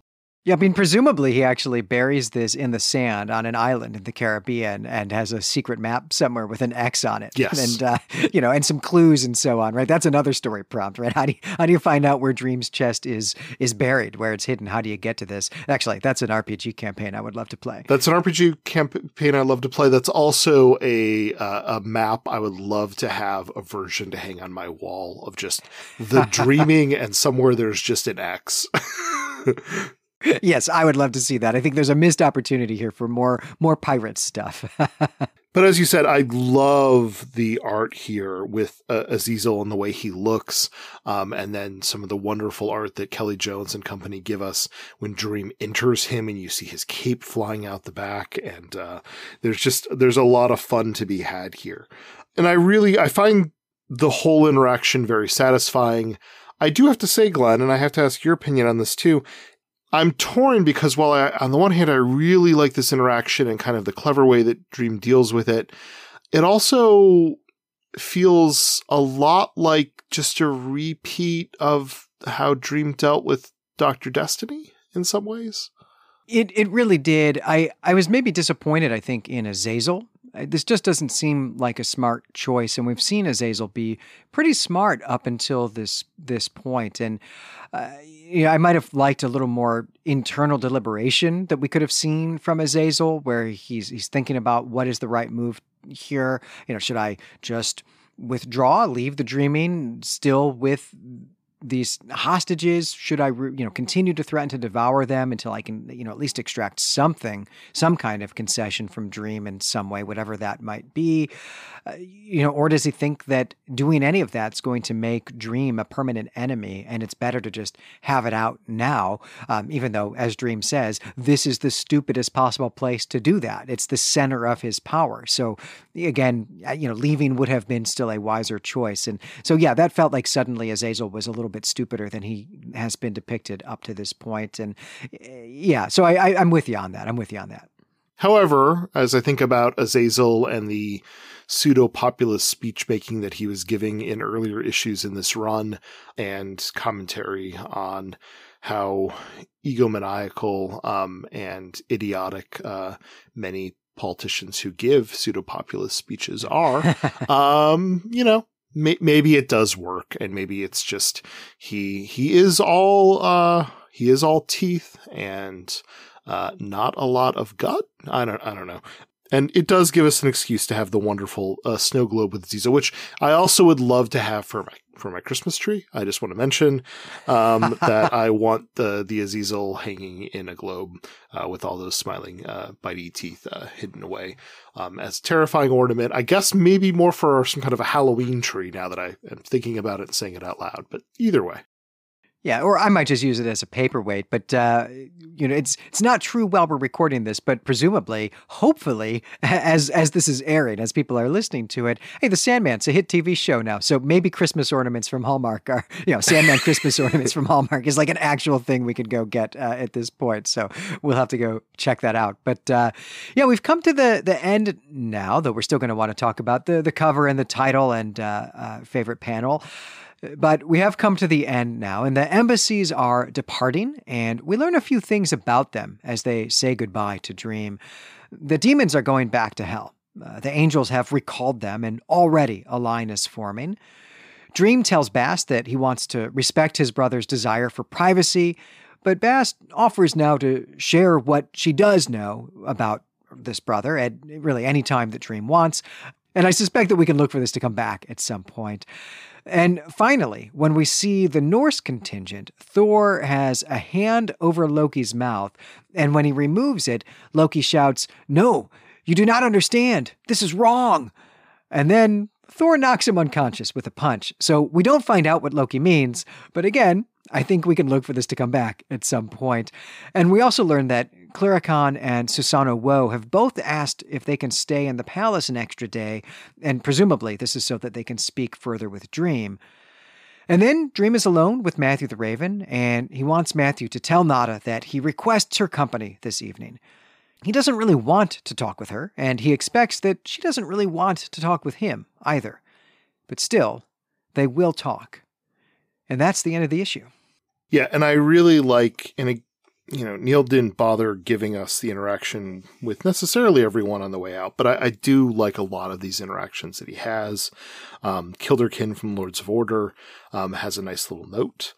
yeah, I mean, presumably he actually buries this in the sand on an island in the Caribbean and has a secret map somewhere with an X on it. Yes, and uh, you know, and some clues and so on. Right, that's another story prompt. Right, how do you, how do you find out where Dream's chest is is buried, where it's hidden? How do you get to this? Actually, that's an RPG campaign I would love to play. That's an RPG campaign I love to play. That's also a uh, a map I would love to have a version to hang on my wall of just the dreaming and somewhere there's just an X. yes, I would love to see that. I think there's a missed opportunity here for more more pirate stuff. But as you said, I love the art here with uh, Azazel and the way he looks, um, and then some of the wonderful art that Kelly Jones and company give us when Dream enters him, and you see his cape flying out the back, and uh, there's just there's a lot of fun to be had here, and I really I find the whole interaction very satisfying. I do have to say, Glenn, and I have to ask your opinion on this too. I'm torn because while I, on the one hand, I really like this interaction and kind of the clever way that Dream deals with it, it also feels a lot like just a repeat of how Dream dealt with Dr. Destiny in some ways. It it really did. I, I was maybe disappointed, I think, in Azazel this just doesn't seem like a smart choice, and we've seen Azazel be pretty smart up until this this point. And uh, you know, I might have liked a little more internal deliberation that we could have seen from Azazel, where he's he's thinking about what is the right move here. You know, should I just withdraw, leave the dreaming still with these hostages? Should i you know continue to threaten to devour them until i can you know at least extract something some kind of concession from dream in some way whatever that might be? Uh, you know or does he think that doing any of that's going to make dream a permanent enemy and it's better to just have it out now? Um, even though as dream says this is the stupidest possible place to do that. It's the center of his power. So again uh, you know leaving would have been still a wiser choice. And so yeah that felt like suddenly azazel was a little bit stupider than he has been depicted up to this point. And eh, yeah, so I, I, I'm with you on that. I'm with you on that. However, as I think about Azazel and the pseudo populist speech making that he was giving in earlier issues in this run and commentary on how egomaniacal um, and idiotic uh, many politicians who give pseudo populist speeches are, um, you know, may- maybe it does work and maybe it's just he he is all uh he is all teeth and uh not a lot of gut? I don't i don't know. And it does give us an excuse to have the wonderful uh, snow globe with Ziza, which I also would love to have for my for my Christmas tree. I just want to mention um, that I want the the Azazel hanging in a globe uh, with all those smiling uh, bitey teeth uh, hidden away um, as a terrifying ornament. I guess maybe more for some kind of a Halloween tree. Now that I am thinking about it and saying it out loud, but either way. Yeah, or I might just use it as a paperweight. But uh, you know, it's it's not true while we're recording this, but presumably, hopefully, as as this is airing, as people are listening to it, hey, The Sandman's a hit TV show now, so maybe Christmas ornaments from Hallmark are you know Sandman Christmas ornaments from Hallmark is like an actual thing we could go get uh, at this point. So we'll have to go check that out. But uh, yeah, we've come to the the end now, though we're still going to want to talk about the the cover and the title and uh, uh, favorite panel. But we have come to the end now, and the embassies are departing, and we learn a few things about them as they say goodbye to Dream. The demons are going back to hell. Uh, the angels have recalled them, and already a line is forming. Dream tells Bast that he wants to respect his brother's desire for privacy, but Bast offers now to share what she does know about this brother at really any time that Dream wants. And I suspect that we can look for this to come back at some point. And finally, when we see the Norse contingent, Thor has a hand over Loki's mouth, and when he removes it, Loki shouts, No, you do not understand. This is wrong. And then Thor knocks him unconscious with a punch. So we don't find out what Loki means, but again, I think we can look for this to come back at some point. And we also learned that Cluracan and Susano-o have both asked if they can stay in the palace an extra day, and presumably this is so that they can speak further with Dream. And then Dream is alone with Matthew the Raven, and he wants Matthew to tell Nada that he requests her company this evening. He doesn't really want to talk with her, and he expects that she doesn't really want to talk with him either. But still, they will talk. And that's the end of the issue. Yeah, and I really like, and you know, Neil didn't bother giving us the interaction with necessarily everyone on the way out, but I, I do like a lot of these interactions that he has. Um, Kilderkin from Lords of Order um, has a nice little note.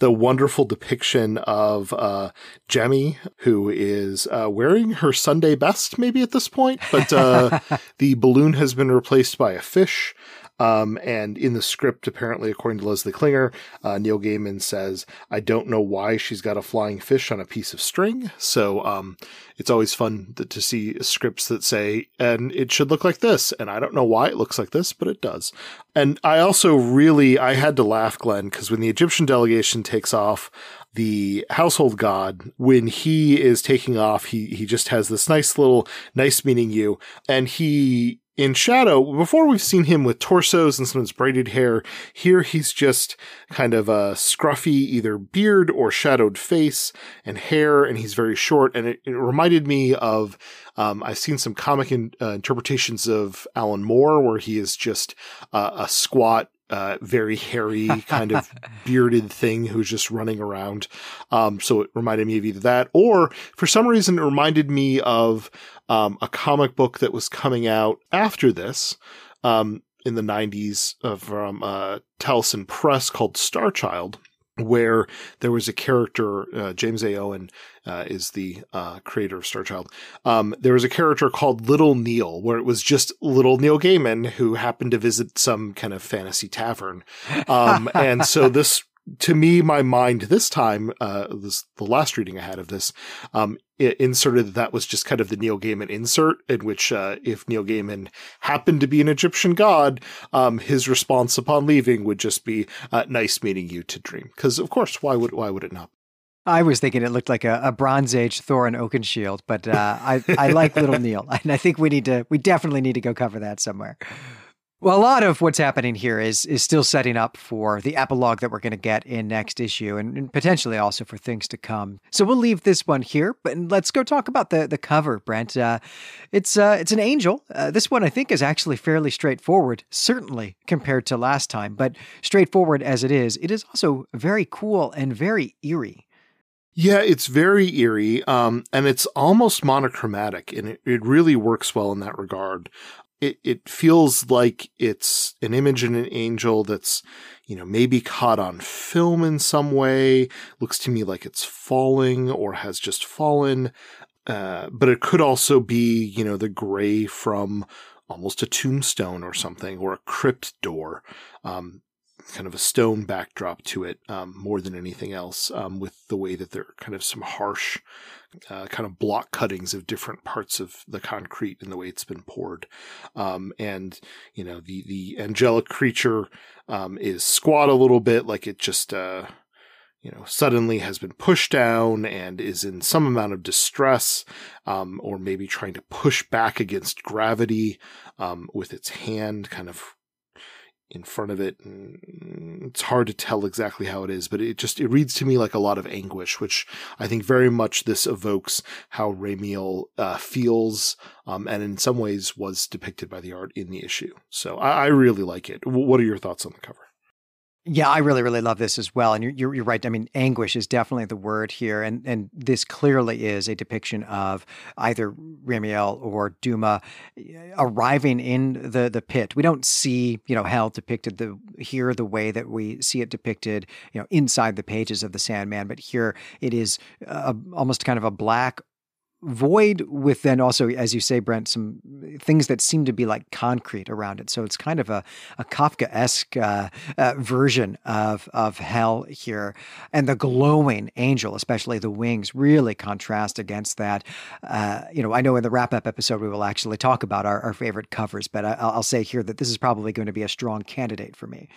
The wonderful depiction of uh, Jemmy, who is uh, wearing her Sunday best, maybe at this point, but uh, the balloon has been replaced by a fish. Um, and in the script, apparently, according to Leslie Klinger, uh, Neil Gaiman says, I don't know why she's got a flying fish on a piece of string. So um, it's always fun to, to see scripts that say, and it should look like this. And I don't know why it looks like this, but it does. And I also really, I had to laugh, Glenn, because when the Egyptian delegation takes off, the household god, when he is taking off, he, he just has this nice little, nice meeting you. And he, in Shadow, before we've seen him with torsos and some of his braided hair, here he's just kind of a scruffy, either beard or shadowed face and hair, and he's very short. And it, it reminded me of, um, I've seen some comic in, uh, interpretations of Alan Moore where he is just uh, a squat, uh, very hairy kind of bearded thing who's just running around. Um, so it reminded me of either that or for some reason it reminded me of, um, a comic book that was coming out after this, um, in the 90s from, uh, Taliesin Press called Star Child where there was a character, uh, James A. Owen uh, is the uh, creator of Star Child. Um, there was a character called Little Neil, where it was just little Neil Gaiman who happened to visit some kind of fantasy tavern. Um, and so this to me, my mind this time, uh, this the last reading I had of this, um, inserted that that was just kind of the Neil Gaiman insert, in which uh, if Neil Gaiman happened to be an Egyptian god, um, his response upon leaving would just be uh, "Nice meeting you to Dream," because of course, why would why would it not? I was thinking it looked like a, a Bronze Age Thorin Oakenshield, but uh, I I like Little Neil, and I think we need to we definitely need to go cover that somewhere. Well, a lot of what's happening here is is still setting up for the epilogue that we're going to get in next issue, and, and, potentially also for things to come. So we'll leave this one here, but let's go talk about the the cover, Brent. Uh, it's uh, it's an angel. Uh, this one I think is actually fairly straightforward, certainly compared to last time, but straightforward as it is, it is also very cool and very eerie. Yeah, it's very eerie, um, and it's almost monochromatic, and it, it really works well in that regard it, it feels like it's an image and an angel that's, you know, maybe caught on film in some way. Looks to me like it's falling or has just fallen. Uh, but it could also be, you know, the gray from almost a tombstone or something or a crypt door. Um, kind of a stone backdrop to it um, more than anything else, um, with the way that there are kind of some harsh uh, kind of block cuttings of different parts of the concrete and the way it's been poured. Um, and, you know, the, the angelic creature um, is squat a little bit, like it just, uh, you know, suddenly has been pushed down and is in some amount of distress, um, or maybe trying to push back against gravity um, with its hand, kind of in front of it. And it's hard to tell exactly how it is, but it just, it reads to me like a lot of anguish, which I think very much this evokes how Ramiel uh, feels, um, and in some ways was depicted by the art in the issue. So I, I really like it. W- what are your thoughts on the cover? Yeah, I really, really love this as well. And you're, you're, right. I mean, anguish is definitely the word here. And, and this clearly is a depiction of either Ramiel or Duma eh, arriving in the, the pit. We don't see, you know, hell depicted the here the way that we see it depicted, you know, inside the pages of the Sandman. But here it is a, almost kind of a black void with then also, as you say, Brent, some things that seem to be like concrete around it. So it's kind of a, a Kafka-esque uh, uh, version of of hell here, and the glowing angel, especially the wings, really contrast against that. Uh, you know, I know in the wrap up episode we will actually talk about our, our favorite covers, but I, I'll say here that this is probably going to be a strong candidate for me.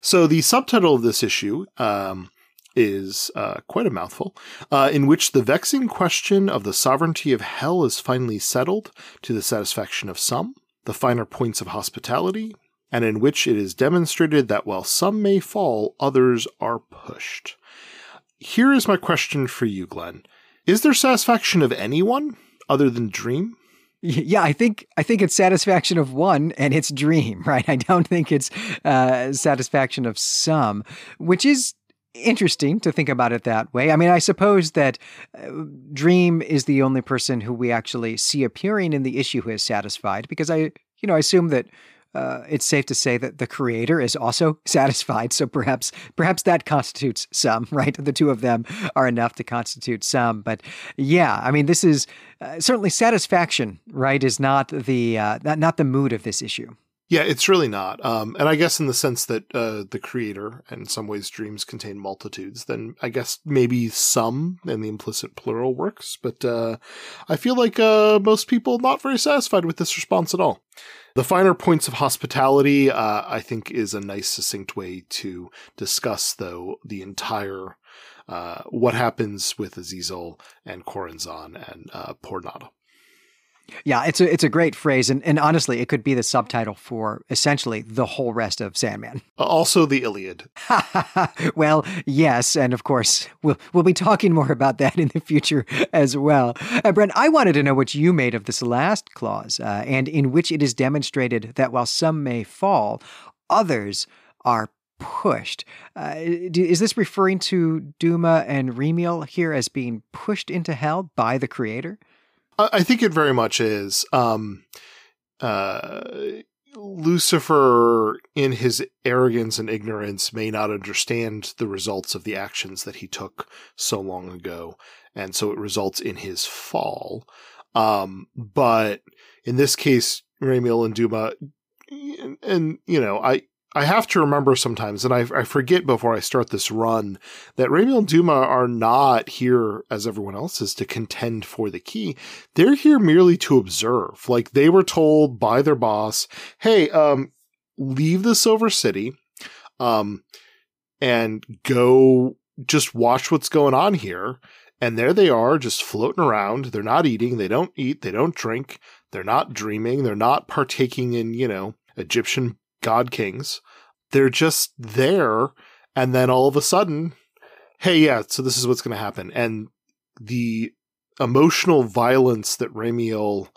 So the subtitle of this issue. Um is uh, quite a mouthful, uh, in which the vexing question of the sovereignty of hell is finally settled to the satisfaction of some, the finer points of hospitality, and in which it is demonstrated that while some may fall, others are pushed. Here is my question for you, Glenn. Is there satisfaction of anyone other than Dream? Yeah, I think I think it's satisfaction of one, and it's dream, right? I don't think it's uh, satisfaction of some, which is interesting to think about it that way. I mean, I suppose that uh, Dream is the only person who we actually see appearing in the issue who is satisfied, because I, you know, I assume that uh, it's safe to say that the creator is also satisfied. So perhaps, perhaps that constitutes some, right? The two of them are enough to constitute some. But yeah, I mean, this is uh, certainly satisfaction, right? Is not the uh, not, not the mood of this issue. Yeah, it's really not. Um, and I guess in the sense that uh, the creator, and in some ways dreams contain multitudes, then I guess maybe some and the implicit plural works. But uh, I feel like uh, most people not very satisfied with this response at all. The finer points of hospitality, uh, I think, is a nice, succinct way to discuss, though, the entire uh, what happens with Azazel and Choronzon and uh, poor Nada. Yeah, it's a it's a great phrase, and, and honestly, it could be the subtitle for essentially the whole rest of Sandman. Also, the Iliad. well, yes, and of course, we'll we'll be talking more about that in the future as well. Uh, Brent, I wanted to know what you made of this last clause, uh, and in which it is demonstrated that while some may fall, others are pushed. Uh, is this referring to Duma and Ramiel here as being pushed into hell by the creator? I think it very much is. Um, uh, Lucifer, in his arrogance and ignorance, may not understand the results of the actions that he took so long ago, and so it results in his fall. Um, but in this case, Ramiel and Duma, and, and you know, I I have to remember sometimes, and I, I, forget before I start this run, that Ramiel and Duma are not here, as everyone else is, to contend for the key. They're here merely to observe. Like they were told by their boss, hey, um, leave the Silver City, um, and go just watch what's going on here. And there they are, just floating around. They're not eating. They don't eat. They don't drink. They're not dreaming. They're not partaking in, you know, Egyptian god kings. They're just there. And then all of a sudden, hey, yeah, so this is what's going to happen. And the emotional violence that Ramiel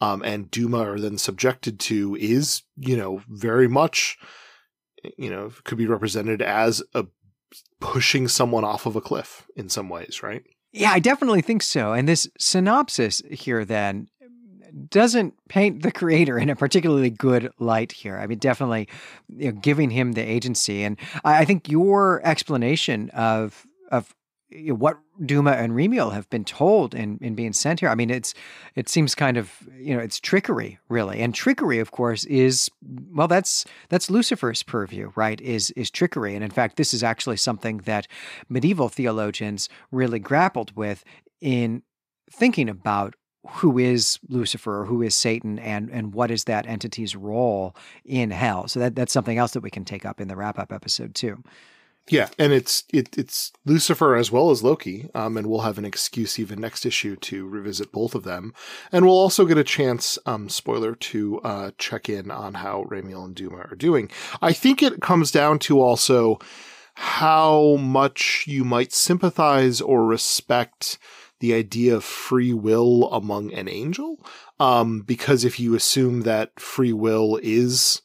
um, and Duma are then subjected to is, you know, very much, you know, could be represented as a pushing someone off of a cliff in some ways, right? Yeah, I definitely think so. And this synopsis here then doesn't paint the creator in a particularly good light here. I mean, definitely you know, giving him the agency, and I, I think your explanation of of you know, what Duma and Ramiel have been told in, in being sent here. I mean, it's it seems kind of you know it's trickery really, and trickery, of course, is well that's that's Lucifer's purview, right? Is is trickery, and in fact, this is actually something that medieval theologians really grappled with in thinking about who is Lucifer or who is Satan and and what is that entity's role in hell. So that that's something else that we can take up in the wrap up episode too. Yeah, and it's it, it's Lucifer as well as Loki, um, and we'll have an excuse even next issue to revisit both of them, and we'll also get a chance, um, spoiler, to uh, check in on how Ramiel and Duma are doing. I think it comes down to also how much you might sympathize or respect the idea of free will among an angel. Um, because if you assume that free will is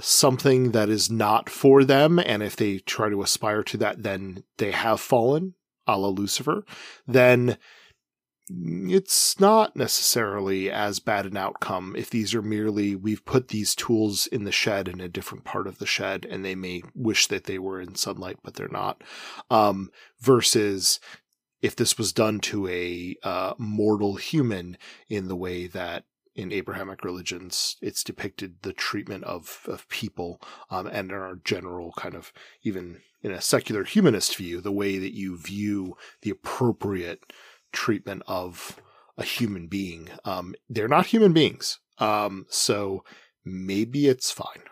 something that is not for them, and if they try to aspire to that, then they have fallen, a la Lucifer, then it's not necessarily as bad an outcome if these are merely we've put these tools in the shed in a different part of the shed and they may wish that they were in sunlight but they're not um, versus if this was done to a uh, mortal human in the way that in Abrahamic religions it's depicted the treatment of of people um, and in our general kind of even in a secular humanist view the way that you view the appropriate treatment of a human being um, they're not human beings um, so maybe it's fine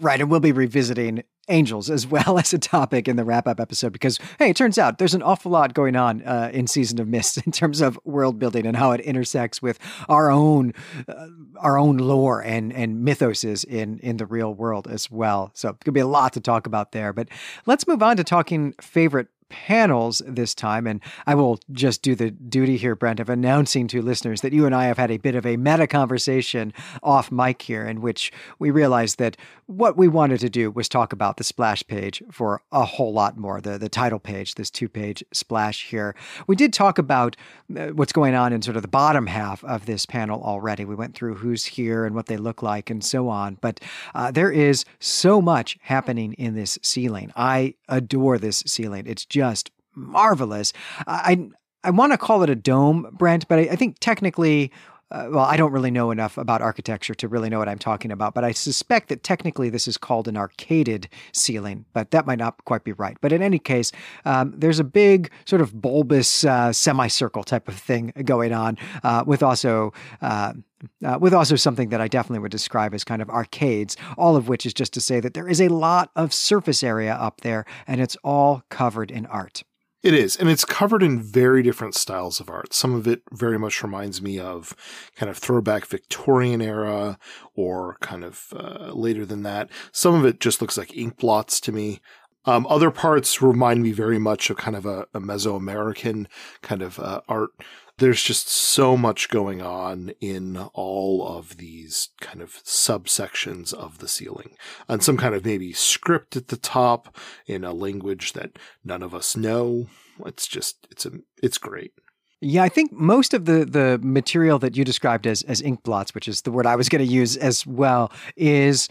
Right. And we'll be revisiting angels as well as a topic in the wrap up episode because, hey, it turns out there's an awful lot going on uh, in Season of Mist in terms of world building and how it intersects with our own uh, our own lore and, and mythoses in, in the real world as well. So, it could be a lot to talk about there. But let's move on to talking favorite panels this time. And I will just do the duty here, Brent, of announcing to listeners that you and I have had a bit of a meta conversation off mic here, in which we realized that what we wanted to do was talk about the splash page for a whole lot more, the, the title page, this two page splash here. We did talk about uh, what's going on in sort of the bottom half of this panel already. We went through who's here and what they look like and so on. But uh, there is so much happening in this ceiling. I adore this ceiling. It's just just marvelous. I I want to call it a dome, Brent, but I, I think technically uh, well, I don't really know enough about architecture to really know what I'm talking about, but I suspect that technically this is called an arcaded ceiling, but that might not quite be right. But in any case, um, there's a big sort of bulbous uh, semicircle type of thing going on, uh, with also. Uh, with also something that I definitely would describe as kind of arcades, all of which is just to say that there is a lot of surface area up there and it's all covered in art. It is, and it's covered in very different styles of art. Some of it very much reminds me of kind of throwback Victorian era or kind of uh, later than that. Some of it just looks like ink blots to me. Um, other parts remind me very much of kind of a, a Mesoamerican kind of uh, art there's just so much going on in all of these kind of subsections of the ceiling and some kind of maybe script at the top in a language that none of us know. It's just it's a it's great. Yeah, I think most of the the material that you described as as ink blots, which is the word I was going to use as well, is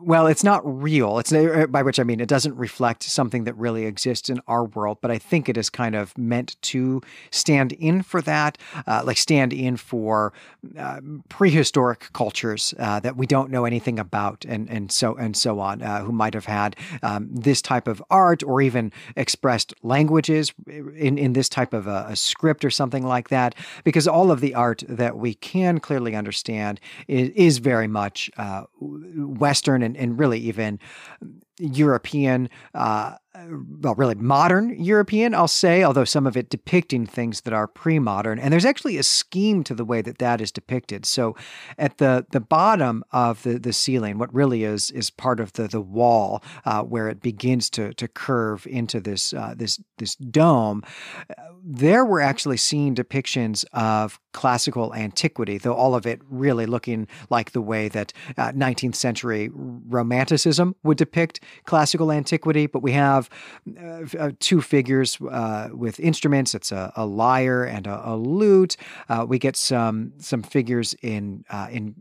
well, it's not real. It's uh, by which I mean it doesn't reflect something that really exists in our world, but I think it is kind of meant to stand in for that, uh, like stand in for uh, prehistoric cultures uh, that we don't know anything about, and and so and so on, uh, who might have had um, this type of art or even expressed languages in in this type of a, a script or something like that. Because all of the art that we can clearly understand is, is very much uh, Western and, and really even European, uh, well, really modern European, I'll say, although some of it depicting things that are pre modern. And there's actually a scheme to the way that that is depicted. So at the, the bottom of the, the ceiling, what really is is part of the, the wall uh, where it begins to, to curve into this, uh, this, this dome, there we're actually seeing depictions of classical antiquity, though all of it really looking like the way that uh, 19th century romanticism would depict classical antiquity. But we have uh, uh, two figures uh, with instruments. It's a, a lyre and a, a lute. Uh, we get some some figures in uh, in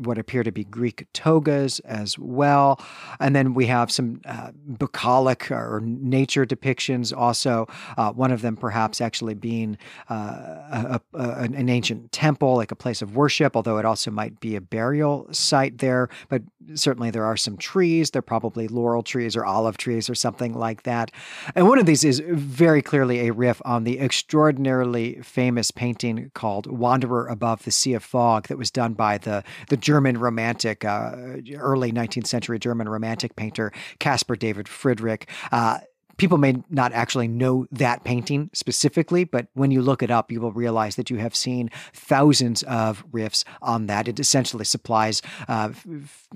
what appear to be Greek togas as well. And then we have some uh, bucolic or nature depictions also. Uh, one of them perhaps actually being uh, a, a, an ancient temple, like a place of worship, although it also might be a burial site there. But certainly there are some trees. They're probably laurel trees or olive trees or something like that. And one of these is very clearly a riff on the extraordinarily famous painting called Wanderer Above the Sea of Fog that was done by the, the German romantic, uh, early 19th century German romantic painter Caspar David Friedrich. Uh, people may not actually know that painting specifically, but when you look it up, you will realize that you have seen thousands of riffs on that. It essentially supplies, uh,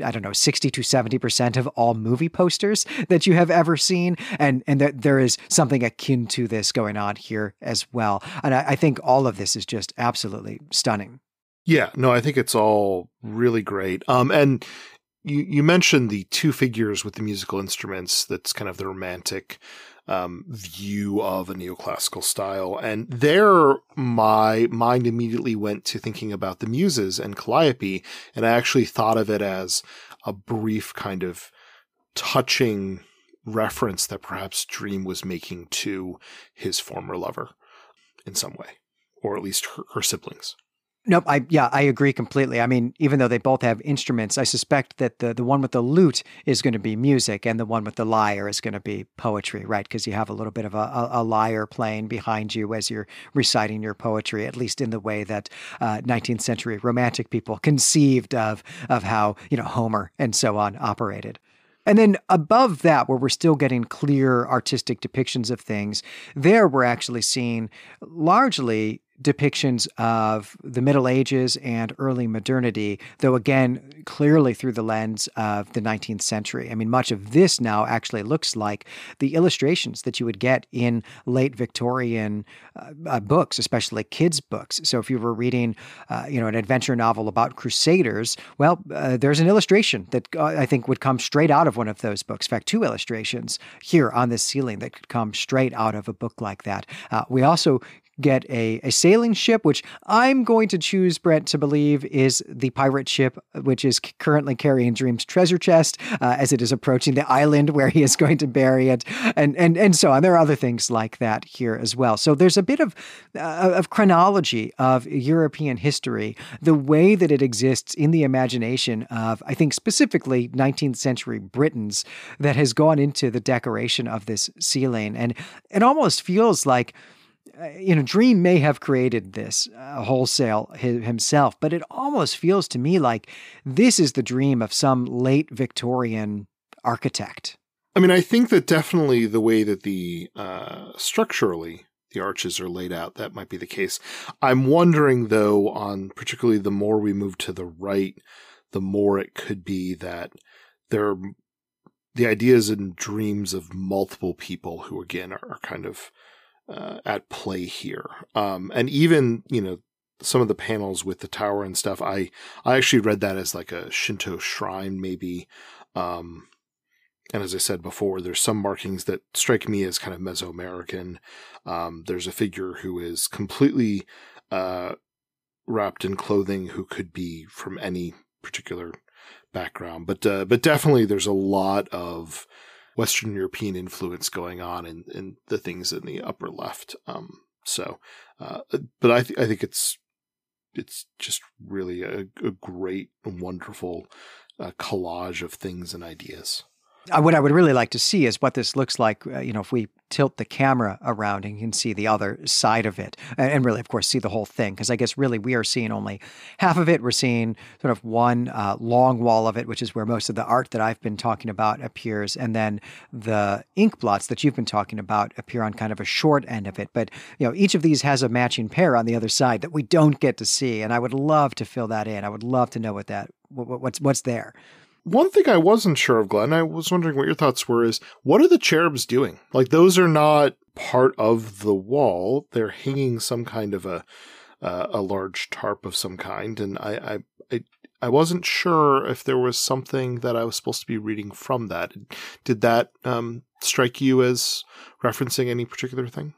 I don't know, 60 to 70% of all movie posters that you have ever seen. And, and that there is something akin to this going on here as well. And I, I think all of this is just absolutely stunning. Yeah, no, I think it's all really great. Um, and you you mentioned the two figures with the musical instruments. That's kind of the romantic um, view of a neoclassical style, and there my mind immediately went to thinking about the Muses and Calliope, and I actually thought of it as a brief kind of touching reference that perhaps Dream was making to his former lover in some way, or at least her, her siblings. Nope. I yeah, I agree completely. I mean, even though they both have instruments, I suspect that the the one with the lute is going to be music, and the one with the lyre is going to be poetry, right? Because you have a little bit of a, a, a, lyre playing behind you as you're reciting your poetry, at least in the way that uh, 19th century Romantic people conceived of of how you know Homer and so on operated. And then above that, where we're still getting clear artistic depictions of things, there we're actually seeing largely depictions of the Middle Ages and early modernity, though again, clearly through the lens of the 19th century. I mean, much of this now actually looks like the illustrations that you would get in late Victorian uh, uh, books, especially kids' books. So if you were reading, uh, you know, an adventure novel about crusaders, well, uh, there's an illustration that uh, I think would come straight out of one of those books. In fact, two illustrations here on this ceiling that could come straight out of a book like that. Uh, we also get a, a sailing ship, which I'm going to choose, Brent, to believe is the pirate ship, which is currently carrying Dream's treasure chest uh, as it is approaching the island where he is going to bury it, and, and, and so on. There are other things like that here as well. So there's a bit of, uh, of chronology of European history, the way that it exists in the imagination of, I think, specifically 19th century Britons that has gone into the decoration of this ceiling. And it almost feels like you know, Dream may have created this uh, wholesale himself, but it almost feels to me like this is the dream of some late Victorian architect. I mean, I think that definitely the way that the uh, structurally the arches are laid out, that might be the case. I'm wondering though, on particularly the more we move to the right, the more it could be that there the ideas and dreams of multiple people who again are, are kind of uh, at play here. Um, and even, you know, some of the panels with the tower and stuff, I, I actually read that as like a Shinto shrine, maybe. Um, and as I said before, there's some markings that strike me as kind of Mesoamerican. Um, there's a figure who is completely uh, wrapped in clothing who could be from any particular background, but uh, but definitely there's a lot of Western European influence going on in, in the things in the upper left. Um, so, uh, but I, th- I think it's, it's just really a, a great and wonderful uh, collage of things and ideas. What I would really like to see is what this looks like, uh, you know, if we tilt the camera around and you can see the other side of it. And, and really, of course, see the whole thing. Because I guess really we are seeing only half of it. We're seeing sort of one uh, long wall of it, which is where most of the art that I've been talking about appears. And then the ink blots that you've been talking about appear on kind of a short end of it. But, you know, each of these has a matching pair on the other side that we don't get to see. And I would love to fill that in. I would love to know what that, what, what's, what's there. One thing I wasn't sure of, Glenn, I was wondering what your thoughts were is what are the cherubs doing? Like those are not part of the wall. They're hanging some kind of a uh, a large tarp of some kind, and I, I I I wasn't sure if there was something that I was supposed to be reading from that. Did that um, strike you as referencing any particular thing?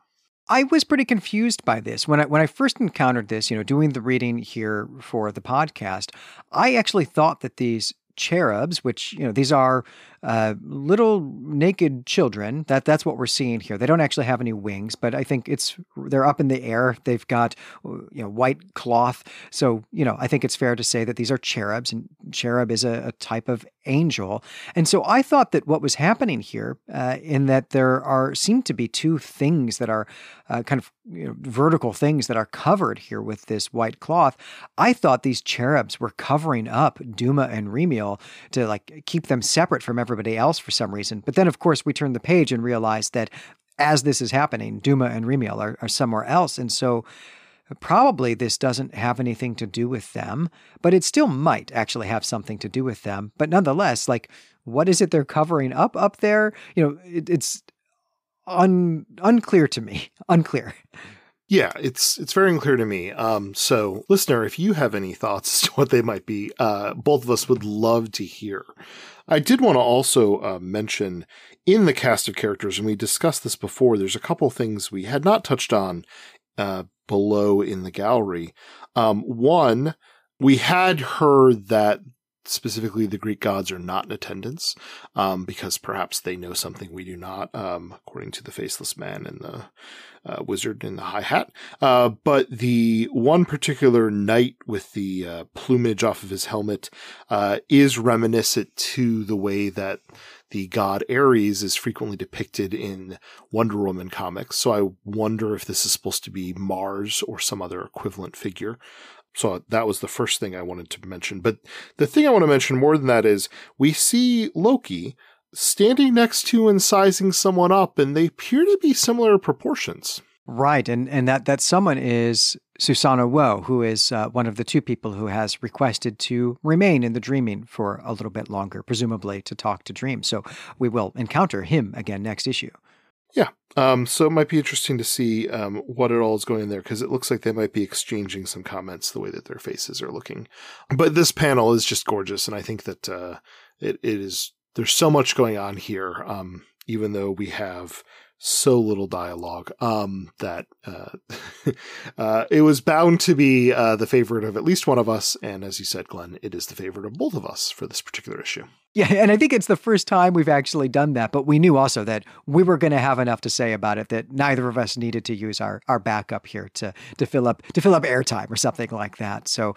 I was pretty confused by this when I when I first encountered this. You know, doing the reading here for the podcast, I actually thought that these cherubs, which you know these are uh, little naked children. That that's what we're seeing here. They don't actually have any wings, but I think it's they're up in the air. They've got you know white cloth. So you know I think it's fair to say that these are cherubs, and cherub is a, a type of angel. And so I thought that what was happening here, uh, in that there are seem to be two things that are uh, kind of you know, vertical things that are covered here with this white cloth. I thought these cherubs were covering up Duma and Ramiel to like keep them separate from everybody else for some reason. But then, of course, we turn the page and realize that as this is happening, Duma and Ramiel are, are somewhere else. And so probably this doesn't have anything to do with them, but it still might actually have something to do with them. But nonetheless, like, what is it they're covering up up there? You know, it, it's un, unclear to me. Unclear. Yeah, it's it's very unclear to me. Um, so, listener, if you have any thoughts as to what they might be, uh, both of us would love to hear. I did want to also uh, mention in the cast of characters, and we discussed this before. There's a couple things we had not touched on uh, below in the gallery. Um, one, we had heard that specifically the Greek gods are not in attendance, um, because perhaps they know something we do not, um, according to the faceless man and the uh, wizard in the high hat. Uh, but the one particular knight with the uh, plumage off of his helmet uh, is reminiscent to the way that the god Ares is frequently depicted in Wonder Woman comics. So I wonder if this is supposed to be Mars or some other equivalent figure. So that was the first thing I wanted to mention. But the thing I want to mention more than that is we see Loki standing next to and sizing someone up, and they appear to be similar proportions. Right, and and that that someone is Susano-o, who is uh, one of the two people who has requested to remain in the dreaming for a little bit longer, presumably to talk to Dream. So we will encounter him again next issue. Yeah. Um, so it might be interesting to see um, what it all is going in there because it looks like they might be exchanging some comments the way that their faces are looking. But this panel is just gorgeous, and I think that uh, it, it is. There's so much going on here. Um, even though we have so little dialogue um, that uh, uh, it was bound to be uh, the favorite of at least one of us. And as you said, Glenn, it is the favorite of both of us for this particular issue. Yeah, and I think it's the first time we've actually done that, but we knew also that we were going to have enough to say about it that neither of us needed to use our, our backup here to to fill up to fill up airtime or something like that. So,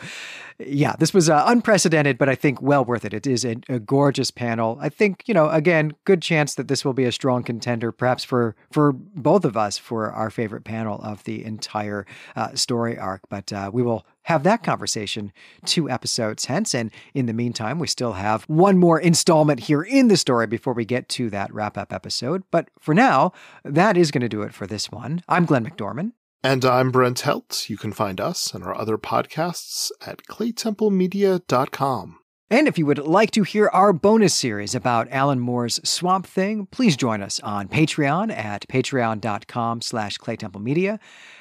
yeah, this was uh, unprecedented, but I think well worth it. It is a, a gorgeous panel. I think you know, again, good chance that this will be a strong contender, perhaps for for both of us for our favorite panel of the entire uh, story arc. But uh, we will have that conversation two episodes hence. And in the meantime, we still have one more installment here in the story before we get to that wrap up episode. But for now, that is going to do it for this one. I'm Glenn McDorman. And I'm Brent Helt. You can find us and our other podcasts at claytemplemedia.com. And if you would like to hear our bonus series about Alan Moore's Swamp Thing, please join us on Patreon at patreon.com slash claytemplemedia.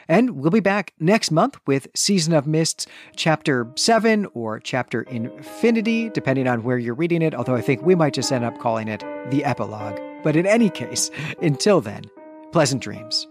And we'll be back next month with Season of Mists, Chapter 7 or Chapter Infinity, depending on where you're reading it, although I think we might just end up calling it the epilogue. But in any case, until then, pleasant dreams.